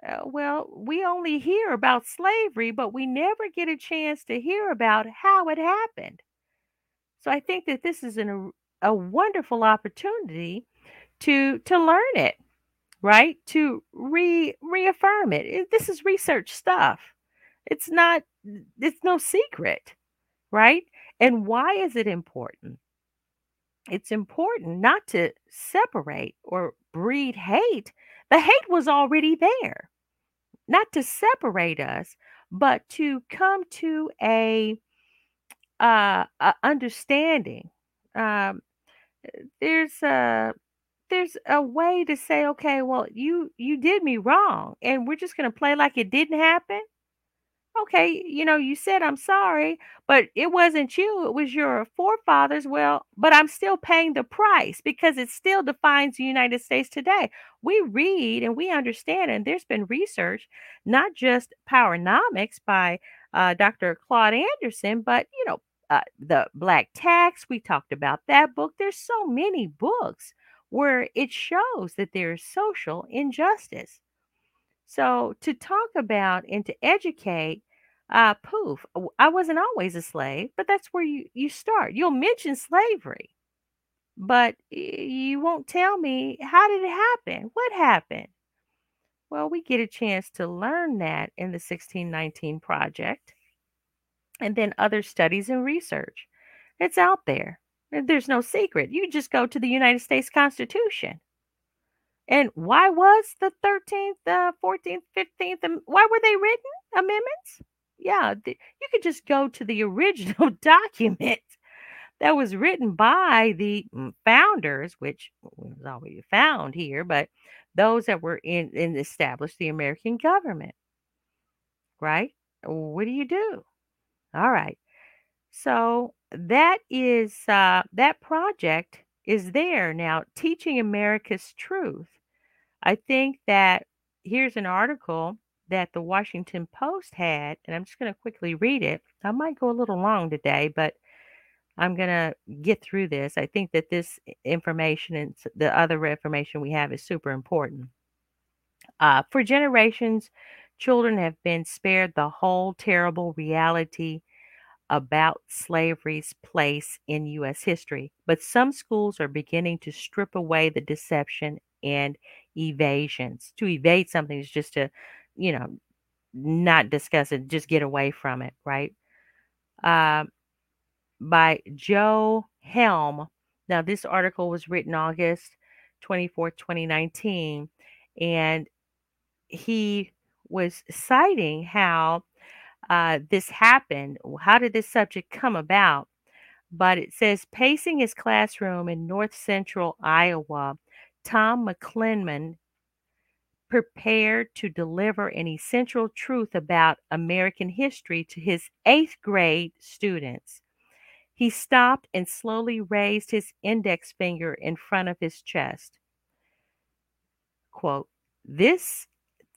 Uh, well, we only hear about slavery, but we never get a chance to hear about how it happened. So I think that this is an, a wonderful opportunity to to learn it, right? To re reaffirm it. it. This is research stuff. It's not it's no secret, right? And why is it important? It's important not to separate or breed hate. The hate was already there. Not to separate us, but to come to a uh, a understanding. Um, there's a there's a way to say, okay, well, you you did me wrong, and we're just gonna play like it didn't happen. Okay, you know, you said I'm sorry, but it wasn't you, it was your forefathers. Well, but I'm still paying the price because it still defines the United States today. We read and we understand, and there's been research, not just Powernomics by uh, Dr. Claude Anderson, but you know, uh, the Black Tax. We talked about that book. There's so many books where it shows that there's social injustice. So to talk about and to educate, uh, poof, I wasn't always a slave, but that's where you, you start. You'll mention slavery, but you won't tell me how did it happen? What happened? Well, we get a chance to learn that in the 1619 project and then other studies and research. It's out there. There's no secret. You just go to the United States Constitution. And why was the 13th, uh, 14th, 15th, why were they written? Amendments? Yeah, the, you could just go to the original document that was written by the mm, founders, which was already found here, but those that were in, in established the American government. Right? What do you do? All right. So that is uh, that project is there now, teaching America's truth. I think that here's an article that the Washington Post had, and I'm just going to quickly read it. I might go a little long today, but I'm going to get through this. I think that this information and the other information we have is super important. Uh, for generations, children have been spared the whole terrible reality about slavery's place in U.S. history, but some schools are beginning to strip away the deception and evasions. To evade something is just to, you know, not discuss it, just get away from it, right? Uh, by Joe Heim. Now, this article was written August 24th, 2019, and he was citing how uh, this happened. How did this subject come about? But it says pacing his classroom in north central Iowa, Tom McClendon prepared to deliver an essential truth about American history to his eighth grade students. He stopped and slowly raised his index finger in front of his chest. Quote, This,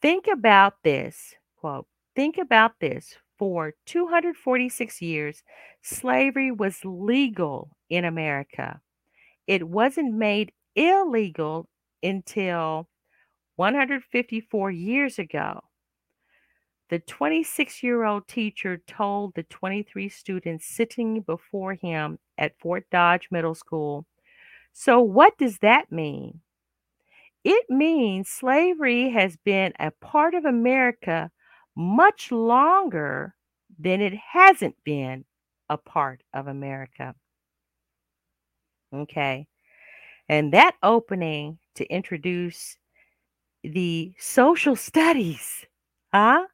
think about this. Quote, think about this. For 246 years, slavery was legal in America. It wasn't made illegal until 154 years ago. The 26 year old teacher told the 23 students sitting before him at Fort Dodge Middle School. So, what does that mean? It means slavery has been a part of America much longer than it hasn't been a part of America. Okay. And that opening to introduce the social studies, huh?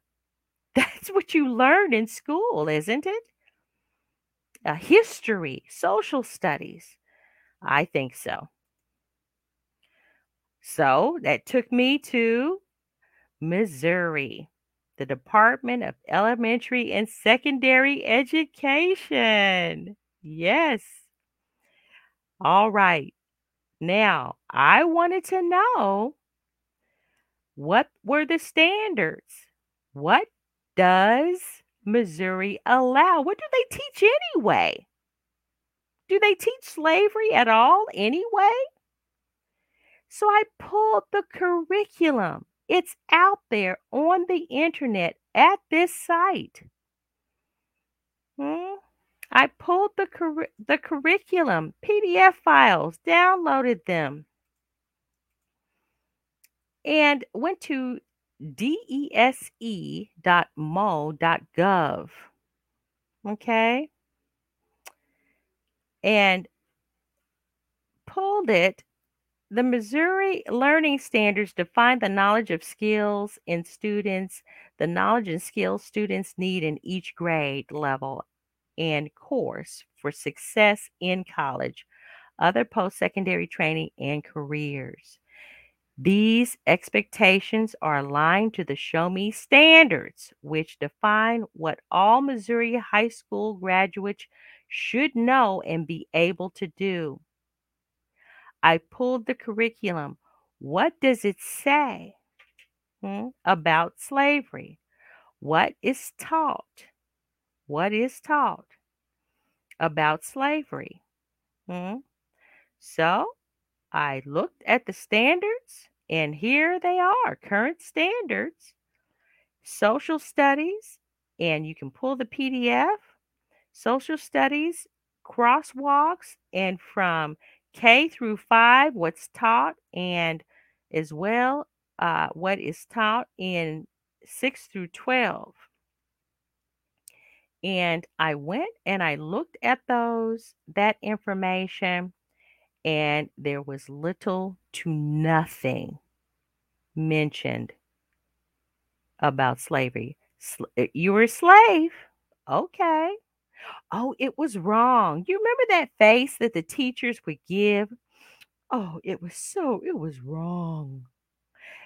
That's what you learn in school, isn't it? A history, social studies. I think so. So that took me to Missouri, the Department of Elementary and Secondary Education. Yes. All right. Now, I wanted to know what were the standards? What does Missouri allow? What do they teach anyway? Do they teach slavery at all anyway? So I pulled the curriculum. It's out there on the internet at this site. Hmm? I pulled the cur- the curriculum, PDF files, downloaded them, and went to dese.mo.gov. Okay? And pulled it. The Missouri Learning Standards define the knowledge of skills in students, the knowledge and skills students need in each grade level and course for success in college, other post secondary training, and careers. These expectations are aligned to the Show Me standards, which define what all Missouri high school graduates should know and be able to do. I pulled the curriculum. What does it say hmm, about slavery? What is taught? What is taught about slavery? Hmm? So I looked at the standards, and here they are current standards, social studies, and you can pull the PDF, social studies, crosswalks, and from K through five, what's taught, and as well uh, what is taught in six through 12. And I went and I looked at those, that information, and there was little to nothing mentioned about slavery. Sl- uh, you were a slave. Okay. Oh, it was wrong. You remember that face that the teachers would give? Oh, it was so, it was wrong.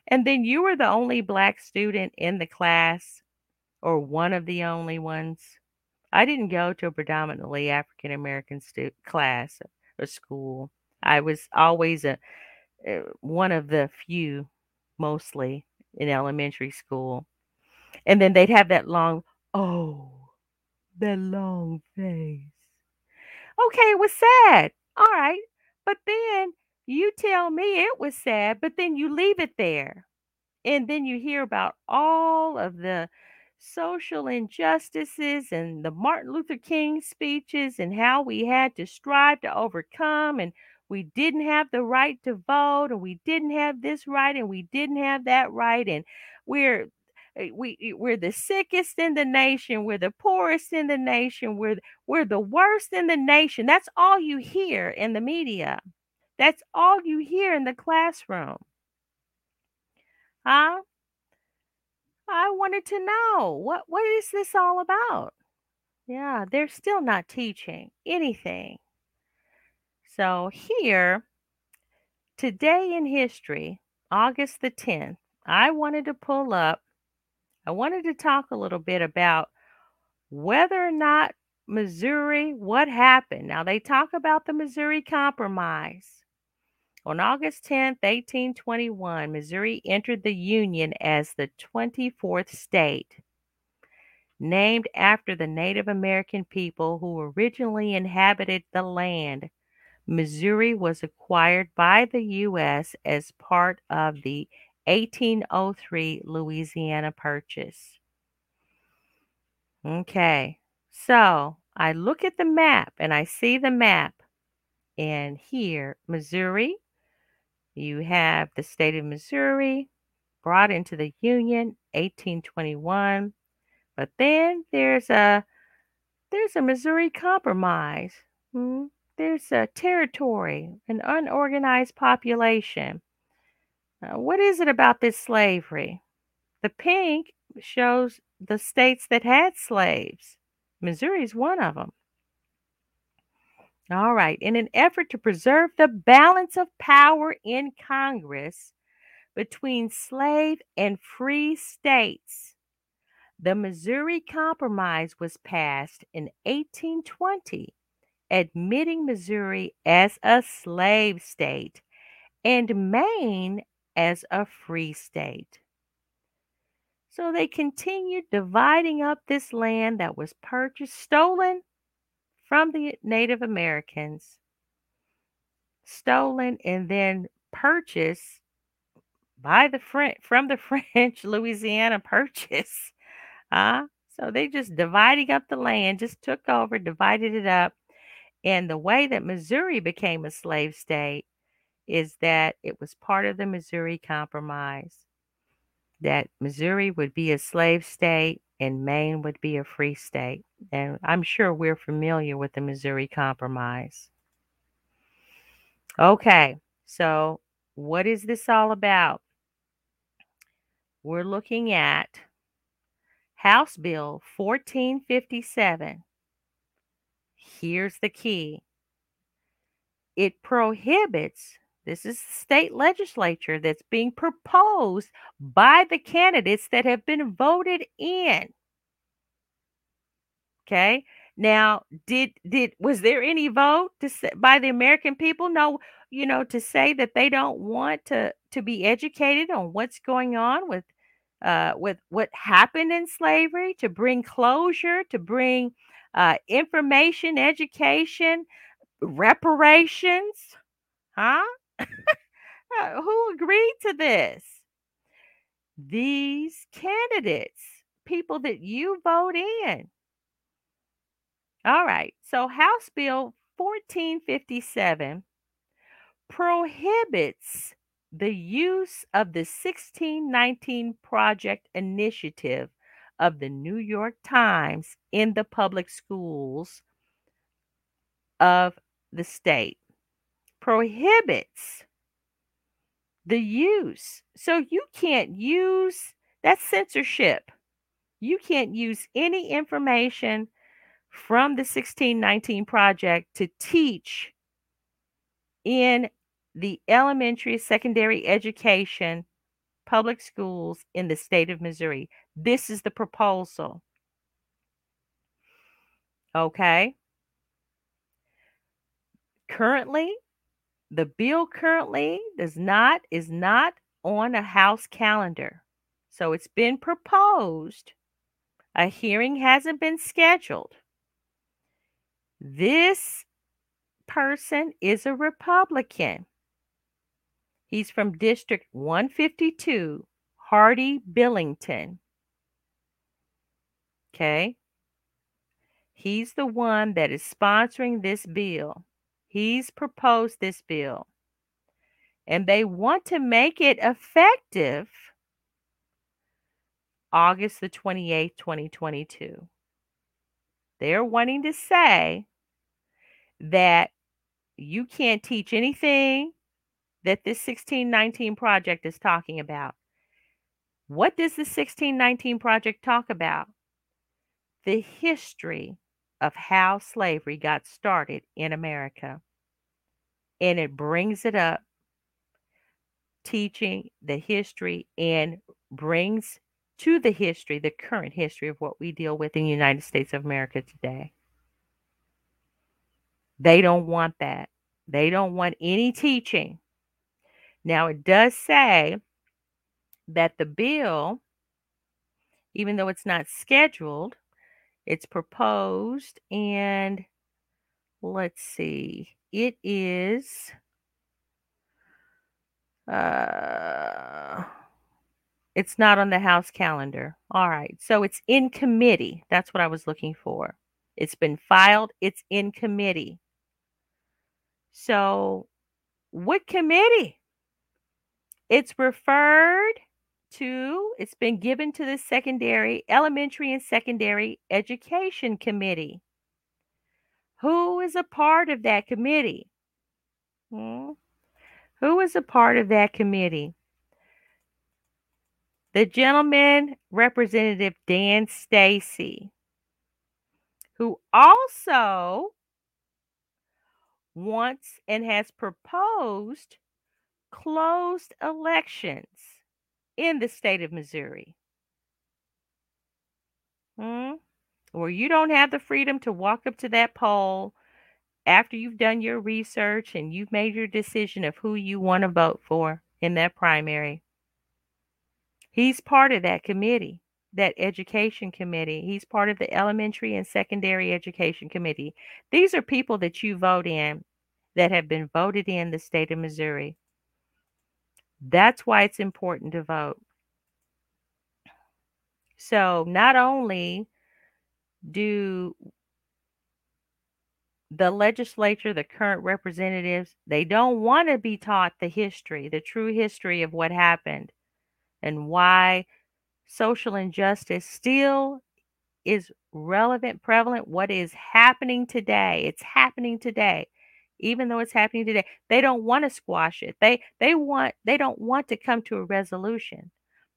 And then you were the only black student in the class, or one of the only ones. I didn't go to a predominantly African American stu- class or school. I was always a, uh, one of the few, mostly in elementary school. And then they'd have that long, oh, that long face. Okay, it was sad. All right. But then you tell me it was sad, but then you leave it there. And then you hear about all of the social injustices and the Martin Luther King speeches and how we had to strive to overcome and we didn't have the right to vote and we didn't have this right and we didn't have that right and we're we eh, we're the sickest in the nation, we're the poorest in the nation, we're we're the worst in the nation. That's all you hear in the media. That's all you hear in the classroom. Huh? I wanted to know what what is this all about? Yeah, they're still not teaching anything. So here today in history, August the 10th, I wanted to pull up I wanted to talk a little bit about whether or not Missouri, what happened. Now, they talk about the Missouri Compromise. On August 10th, 1821, Missouri entered the Union as the 24th state, named after the Native American people who originally inhabited the land. Missouri was acquired by the U.S. as part of the 1803 Louisiana Purchase. Okay, so I look at the map and I see the map. And here, Missouri, you have the state of Missouri brought into the Union 1821. But then there's a there's a Missouri Compromise. Hmm? There's a territory, an unorganized population. Uh, what is it about this slavery? The pink shows the states that had slaves. Missouri is one of them. All right. In an effort to preserve the balance of power in Congress between slave and free states, the Missouri Compromise was passed in 1820, admitting Missouri as a slave state and Maine as a free state. So they continued dividing up this land that was purchased, stolen from the Native Americans, stolen and then purchased by the French from the French Louisiana Purchase. Uh, so they just dividing up the land, just took over, divided it up. And the way that Missouri became a slave state is that it was part of the Missouri Compromise, that Missouri would be a slave state and Maine would be a free state. And I'm sure we're familiar with the Missouri Compromise. Okay, so what is this all about? We're looking at House Bill 1457. Here's the key it prohibits this is the state legislature that's being proposed by the candidates that have been voted in. Okay. Now, did did was there any vote to say, by the American people? No, you know, to say that they don't want to to be educated on what's going on with uh, with what happened in slavery, to bring closure, to bring uh, information, education, reparations, huh? Uh, who agreed to this? These candidates, people that you vote in. All right. So House Bill 1457 prohibits the use of the 1619 Project Initiative of the New York Times in the public schools of the state. Prohibits the use. So you can't use that's censorship. You can't use any information from the 1619 project to teach in the elementary, secondary education public schools in the state of Missouri. This is the proposal. Okay. Currently, the bill currently does not is not on a house calendar. So it's been proposed. A hearing hasn't been scheduled. This person is a Republican. He's from District 152, Hardy Billington. Okay. He's the one that is sponsoring this bill. He's proposed this bill. And they want to make it effective August the 28th, 2022. They're wanting to say that you can't teach anything that this 1619 project is talking about. What does the 1619 project talk about? The history of how slavery got started in America. And it brings it up, teaching the history and brings to the history, the current history of what we deal with in the United States of America today. They don't want that. They don't want any teaching. Now, it does say that the bill, even though it's not scheduled, it's proposed and let's see, it is uh it's not on the House calendar. All right. So it's in committee. That's what I was looking for. It's been filed, it's in committee. So, what committee? It's referred to, it's been given to the secondary, elementary, and secondary education committee. Who is a part of that committee? Hmm? Who is a part of that committee? The gentleman, Representative Dan Stacy, who also wants and has proposed closed elections in the state of Missouri. Hmm? You don't have the freedom to walk up to that poll after you've done your research and you've made your decision of who you want to vote for in that primary. He's part of that committee, that education committee. He's part of the elementary and secondary education committee. These are people that you vote in that have been voted in the state of Missouri. That's why it's important to vote. So, not only do the legislature, the current representatives, they don't want to be taught the history, the true history of what happened and why social injustice still is relevant, prevalent, what is happening today. It's happening today. Even though it's happening today, they don't want to squash it. They they want they don't want to come to a resolution.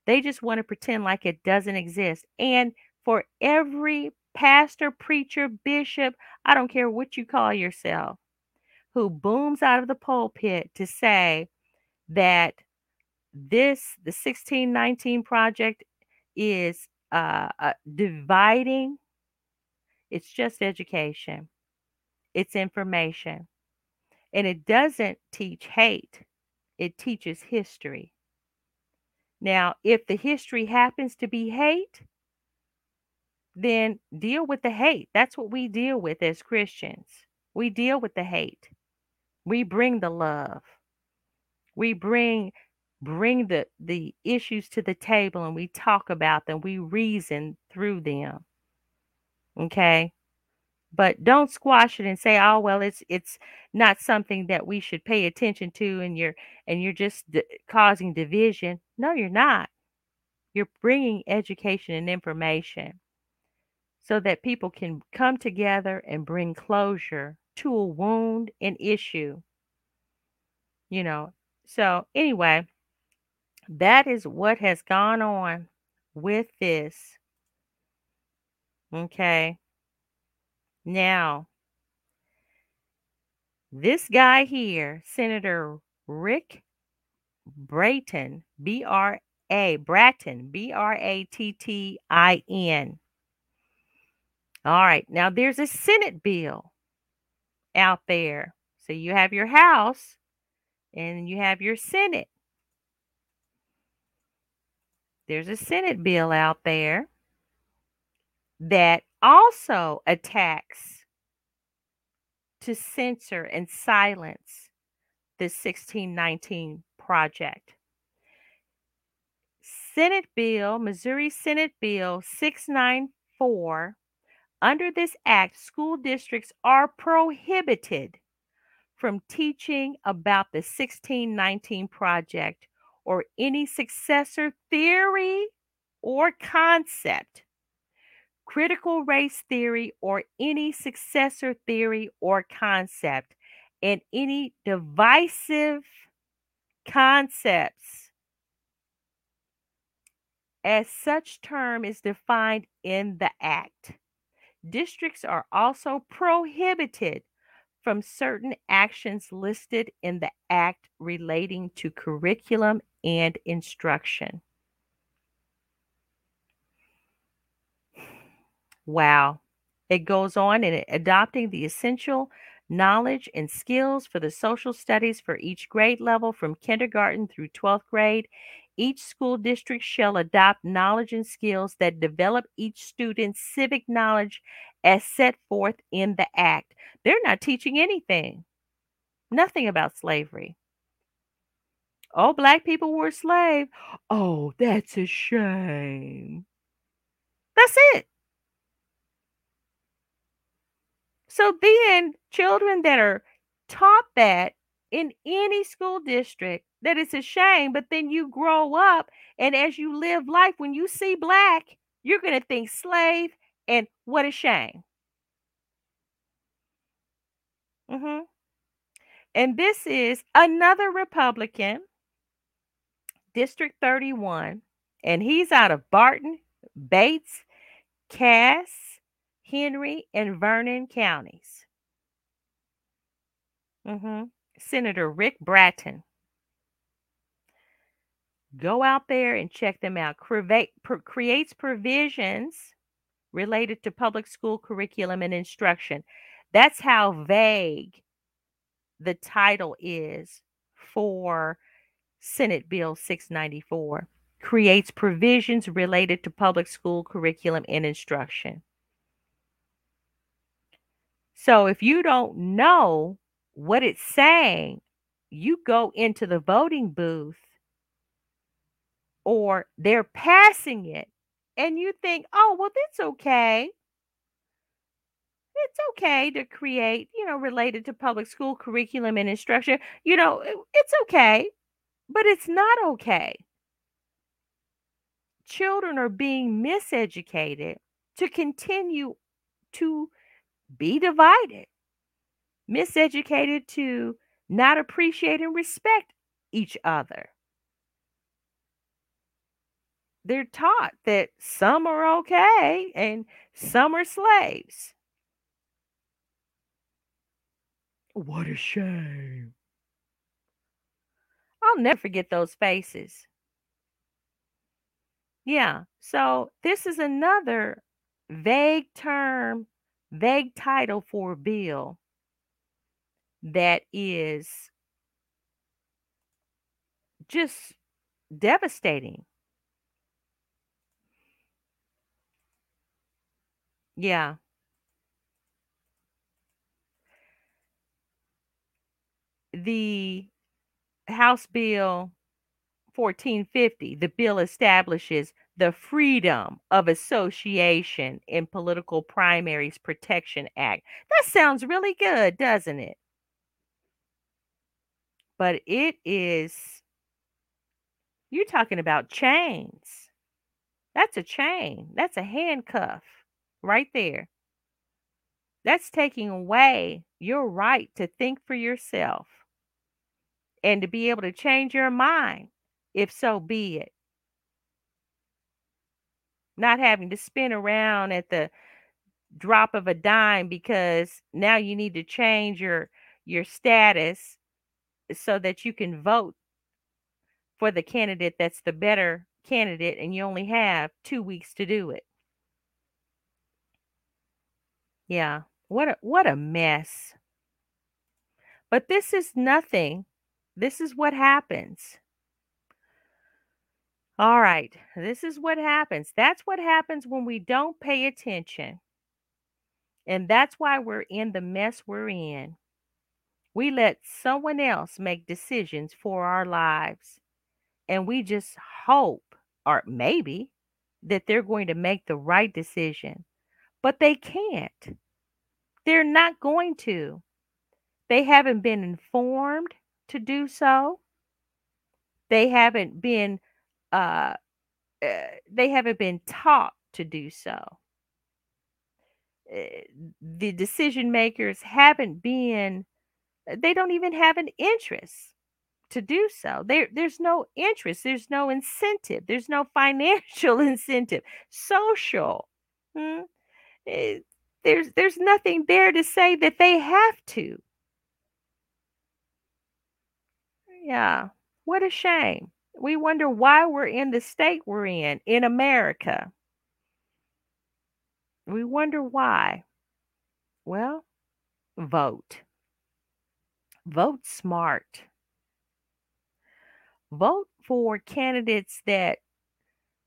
They just want to pretend like it doesn't exist. And for every pastor, preacher, bishop, I don't care what you call yourself, who booms out of the pulpit to say that this the 1619 project is uh, uh, dividing it's just education it's information and it doesn't teach hate it teaches history. Now if the history happens to be hate then deal with the hate. That's what we deal with as christians. We deal with the hate. We bring the love. We bring bring the the issues to the table and we talk about them. We reason through them. Okay but don't squash it and say oh well it's it's not something that we should pay attention to and you're and you're just d- causing division no you're not you're bringing education and information so that people can come together and bring closure to a wound and issue you know so anyway that is what has gone on with this. Okay. Now, this guy here, Senator Rick Brayton, B R A, Brattin, B R A T T I N. All right. Now, there's a Senate bill out there. So you have your House and you have your Senate. There's a Senate bill out there that also attacks to censor and silence the 1619 project. Senate Bill, Missouri Senate Bill 694. Under this act, school districts are prohibited from teaching about the 1619 project or any successor theory or concept, critical race theory or any successor theory or concept, and any divisive concepts as such term is defined in the Act. Districts are also prohibited from certain actions listed in the Act relating to curriculum and instruction. Wow. It goes on in adopting the essential knowledge and skills for the social studies for each grade level from kindergarten through 12th grade. Each school district shall adopt knowledge and skills that develop each student's civic knowledge as set forth in the Act. They're not teaching anything, nothing about slavery. Oh, black people were slaves. Oh, that's a shame. That's it. So then, children that are taught that in any school district, that it's a shame, but then you grow up and as you live life, when you see black, you're going to think slave and what a shame. hmm And this is another Republican, District 31, and he's out of Barton, Bates, Cass, Henry, and Vernon counties. hmm Senator Rick Brattin. Go out there and check them out. Creates provisions related to public school curriculum and instruction. That's how vague the title is for Senate Bill 694. Creates provisions related to public school curriculum and instruction. So if you don't know what it's saying, you go into the voting booth or they're passing it and you think, oh, well, that's okay. It's okay to create, you know, related to public school curriculum and instruction. You know, it's okay, but it's not okay. Children are being miseducated to continue to be divided, miseducated to not appreciate and respect each other. They're taught that some are okay and some are slaves. What a shame. I'll never forget those faces. Yeah. So this is another vague term, vague title for a bill that is just devastating. Yeah. The House Bill 1450, the bill establishes the Freedom of Association in Political Primaries Protection Act. That sounds really good, doesn't it? But it is, you're talking about chains. That's a chain, that's a handcuff right there. That's taking away your right to think for yourself and to be able to change your mind, if so be it. Not having to spin around at the drop of a dime because now you need to change your your status so that you can vote for the candidate that's the better candidate and you only have 2 weeks to do it. Yeah. What a what a mess. But this is nothing. This is what happens. All right. This is what happens. That's what happens when we don't pay attention. And that's why we're in the mess we're in. We let someone else make decisions for our lives. And we just hope, or maybe, that they're going to make the right decision. But they can't. They're not going to. They haven't been informed to do so. They haven't been uh, uh, they haven't been taught to do so. Uh, the decision makers haven't been, uh, they don't even have an interest to do so. There, there's no interest, there's no incentive, there's no financial incentive, social. Hmm? Eh, there's there's nothing there to say that they have to. Yeah. What a shame. We wonder why we're in the state we're in in America. We wonder why. Well, vote. Vote smart. Vote for candidates that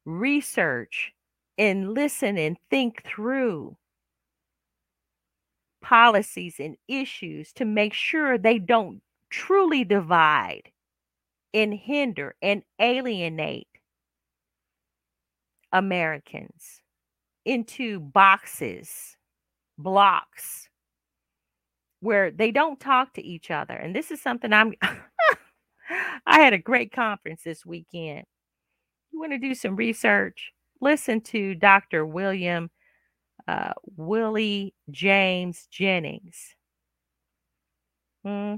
research and listen and think through policies and issues to make sure they don't truly divide and hinder and alienate Americans into boxes, blocks, where they don't talk to each other. And this is something I'm, I had a great conference this weekend. You want to do some research? Listen to Dr. William uh, Willie James Jennings. Hmm.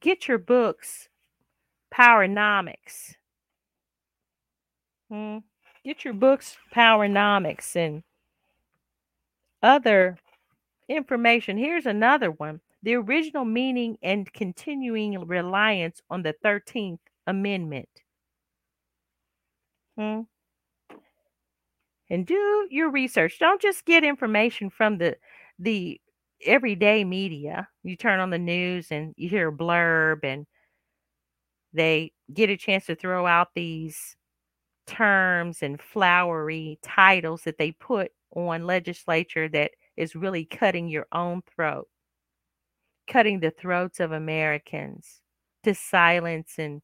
Get your books, Powernomics. Hmm. Get your books, Powernomics, and other information. Here's another one the original meaning and continuing reliance on the 13th Amendment. Hmm and do your research. Don't just get information from the the everyday media. You turn on the news and you hear a blurb and they get a chance to throw out these terms and flowery titles that they put on legislature that is really cutting your own throat, cutting the throats of Americans to silence and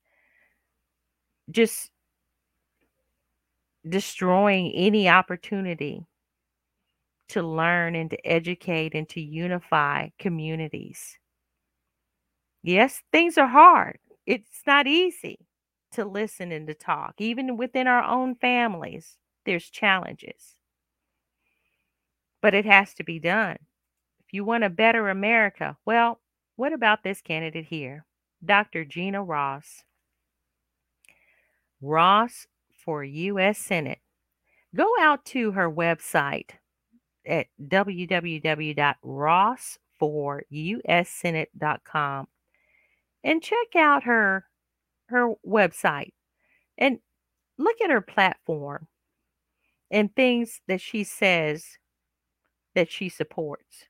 just destroying any opportunity to learn and to educate and to unify communities. Yes, things are hard. It's not easy to listen and to talk. Even within our own families, there's challenges. But it has to be done. If you want a better America, well, what about this candidate here? Dr. Gena Ross. Ross for U.S. Senate. Go out to her website at www.rossforusenate.com and check out her her website and look at her platform and things that she says that she supports.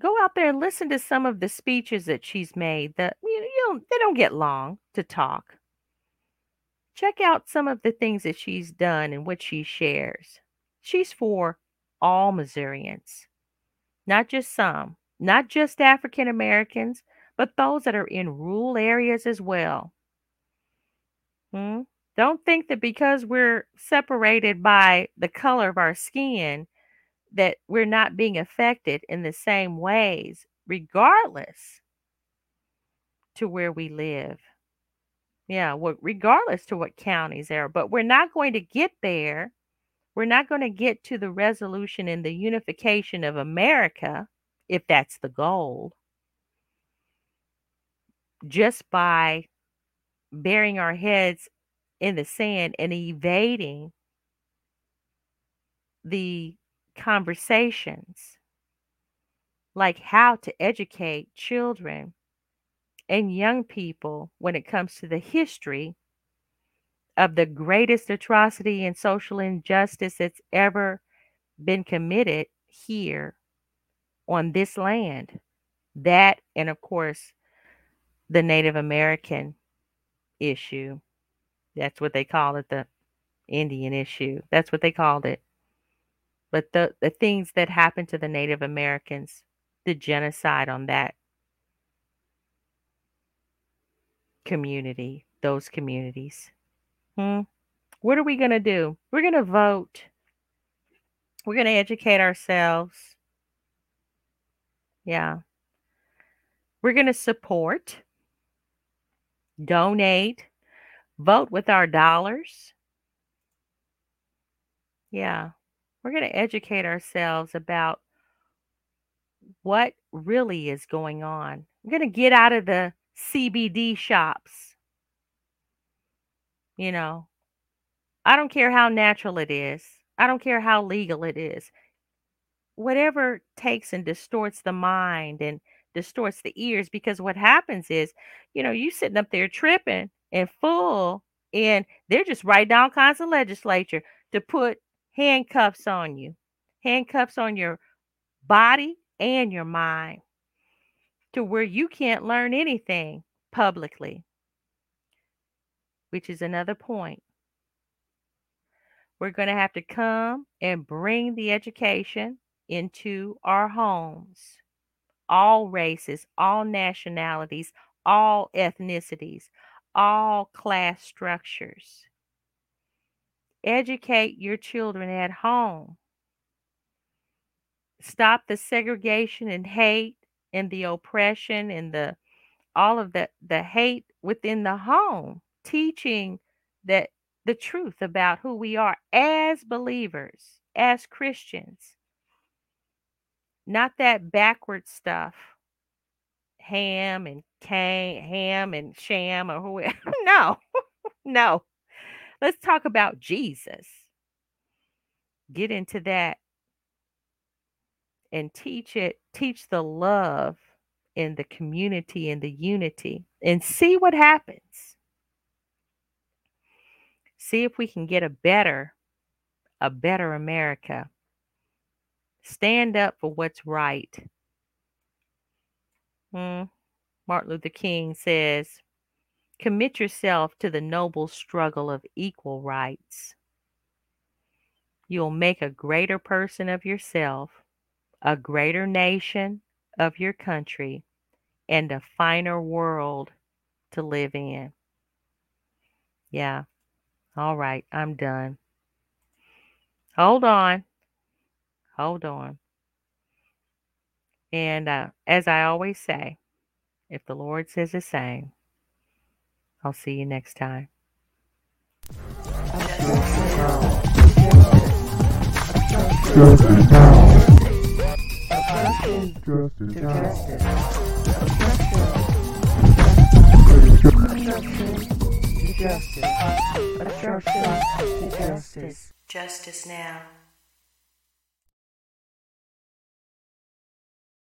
Go out there and listen to some of the speeches that she's made. That you know, you don't, they don't get long to talk check out some of the things that she's done and what she shares. She's for all Missourians, not just some, not just African Americans, but those that are in rural areas as well. Hmm? Don't think that because we're separated by the color of our skin, that we're not being affected in the same ways, regardless to where we live. Yeah, well, regardless to what counties there, but we're not going to get there. We're not going to get to the resolution and the unification of America, if that's the goal, just by burying our heads in the sand and evading the conversations like how to educate children and young people when it comes to the history of the greatest atrocity and social injustice that's ever been committed here on this land. That, and of course, the Native American issue. That's what they call it, the Indian issue. That's what they called it. But the, the things that happened to the Native Americans, the genocide on that community, those communities. Hmm. What are we going to do? We're going to vote. We're going to educate ourselves. Yeah. We're going to support, donate, vote with our dollars. Yeah. We're going to educate ourselves about what really is going on. We're going to get out of the CBD shops. You know, I don't care how natural it is, I don't care how legal it is. Whatever takes and distorts the mind and distorts the ears, because what happens is, you know, you sitting up there tripping and full, and they're just writing down kinds of legislature to put handcuffs on you, handcuffs on your body and your mind to where you can't learn anything publicly, which is another point. We're going to have to come and bring the education into our homes. All races, all nationalities, all ethnicities, all class structures. Educate your children at home. Stop the segregation and hate and the oppression and the all of the the hate within the home. Teaching that the truth about who we are as believers, as Christians. Not that backward stuff. Ham and Cain, ham and Shem or whoever. no, no. Let's talk about Jesus. Get into that and teach it, teach the love in the community and the unity and see what happens. See if we can get a better, a better America. Stand up for what's right. Hmm. Martin Luther King says, commit yourself to the noble struggle of equal rights. You'll make a greater person of yourself, a greater nation of your country, and a finer world to live in. Yeah. All right, I'm done. Hold on. Hold on. And uh, as I always say, if the Lord says the same, I'll see you next time. Justice. Justice. Justice now.